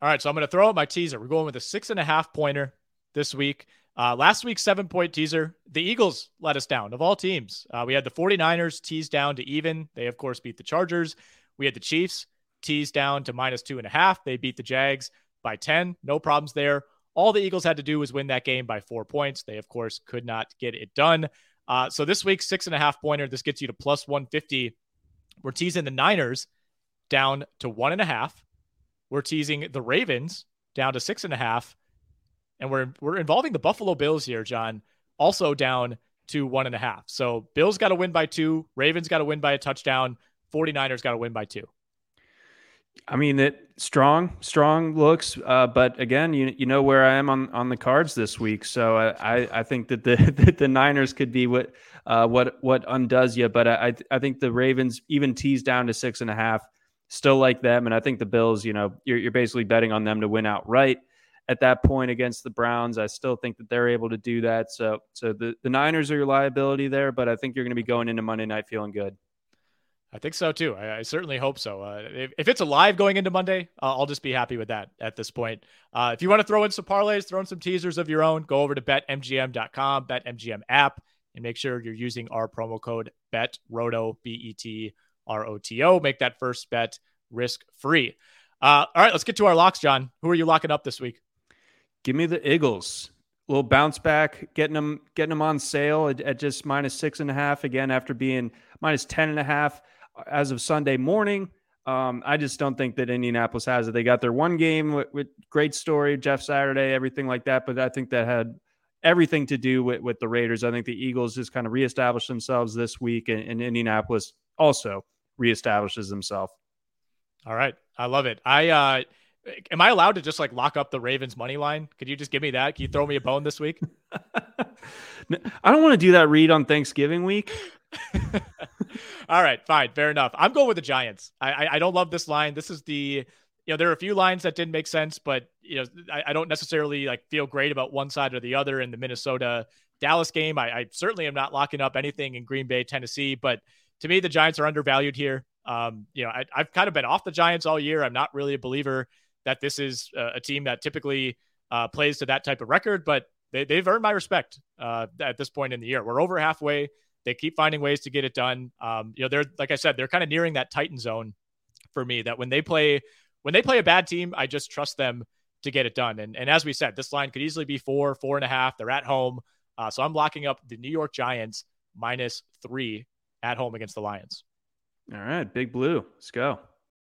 All right. So I'm going to throw out my teaser. We're going with a six and a half pointer this week. Uh, last week's seven point teaser, the Eagles let us down of all teams. Uh, we had the 49ers tease down to even. They, of course, beat the Chargers. We had the Chiefs tease down to minus two and a half. They beat the Jags by 10. No problems there. All the Eagles had to do was win that game by four points. They, of course, could not get it done. Uh, so this week, six and a half pointer. This gets you to plus 150. We're teasing the Niners down to one and a half. We're teasing the Ravens down to six and a half. And we're we're involving the Buffalo Bills here, John, also down to one and a half. So Bills got to win by two, Ravens got to win by a touchdown, 49ers got to win by two. I mean, it strong, strong looks, uh, but again, you you know where I am on, on the cards this week, so I, I think that the [laughs] that the Niners could be what uh, what what undoes you, but I I think the Ravens even tease down to six and a half, still like them, and I think the Bills, you know, you're you're basically betting on them to win outright at that point against the Browns. I still think that they're able to do that, so so the the Niners are your liability there, but I think you're going to be going into Monday night feeling good. I think so too. I, I certainly hope so. Uh, if, if, it's alive going into Monday, uh, I'll just be happy with that at this point. Uh, if you want to throw in some parlays, throw in some teasers of your own, go over to betmgm.com, betmgm app, and make sure you're using our promo code BETROTO, B E T R O T O. Make that first bet risk free. Uh, all right, let's get to our locks, John. Who are you locking up this week? Give me the Eagles. A little bounce back, getting them getting them on sale at, at just minus six and a half again after being minus ten and a half as of Sunday morning. Um, I just don't think that Indianapolis has it. They got their one game with, with, great story, Jeff Saturday, everything like that. But I think that had everything to do with, with the Raiders. I think the Eagles just kind of reestablished themselves this week, and, and Indianapolis also reestablishes themselves. All right, I love it. I uh, am I allowed to just like lock up the Ravens money line? Could you just give me that? Can you throw me a bone this week? [laughs] I don't want to do that read on Thanksgiving week. [laughs] All right, fine, fair enough. I'm going with the Giants. I, I, I don't love this line. This is the you know there are a few lines that didn't make sense, but you know I, I don't necessarily like feel great about one side or the other in the Minnesota Dallas game. I, I certainly am not locking up anything in Green Bay, Tennessee, but to me the Giants are undervalued here. Um, you know I, I've kind of been off the Giants all year. I'm not really a believer that this is a, a team that typically uh, plays to that type of record, but they, they've earned my respect uh, at this point in the year. We're over halfway. They keep finding ways to get it done. Um, you know, they're like I said, they're kind of nearing that Titan zone for me. That when they play, when they play a bad team, I just trust them to get it done. And and as we said, this line could easily be four, four and a half. They're at home, uh, so I'm locking up the New York Giants minus three at home against the Lions. All right, Big Blue, let's go.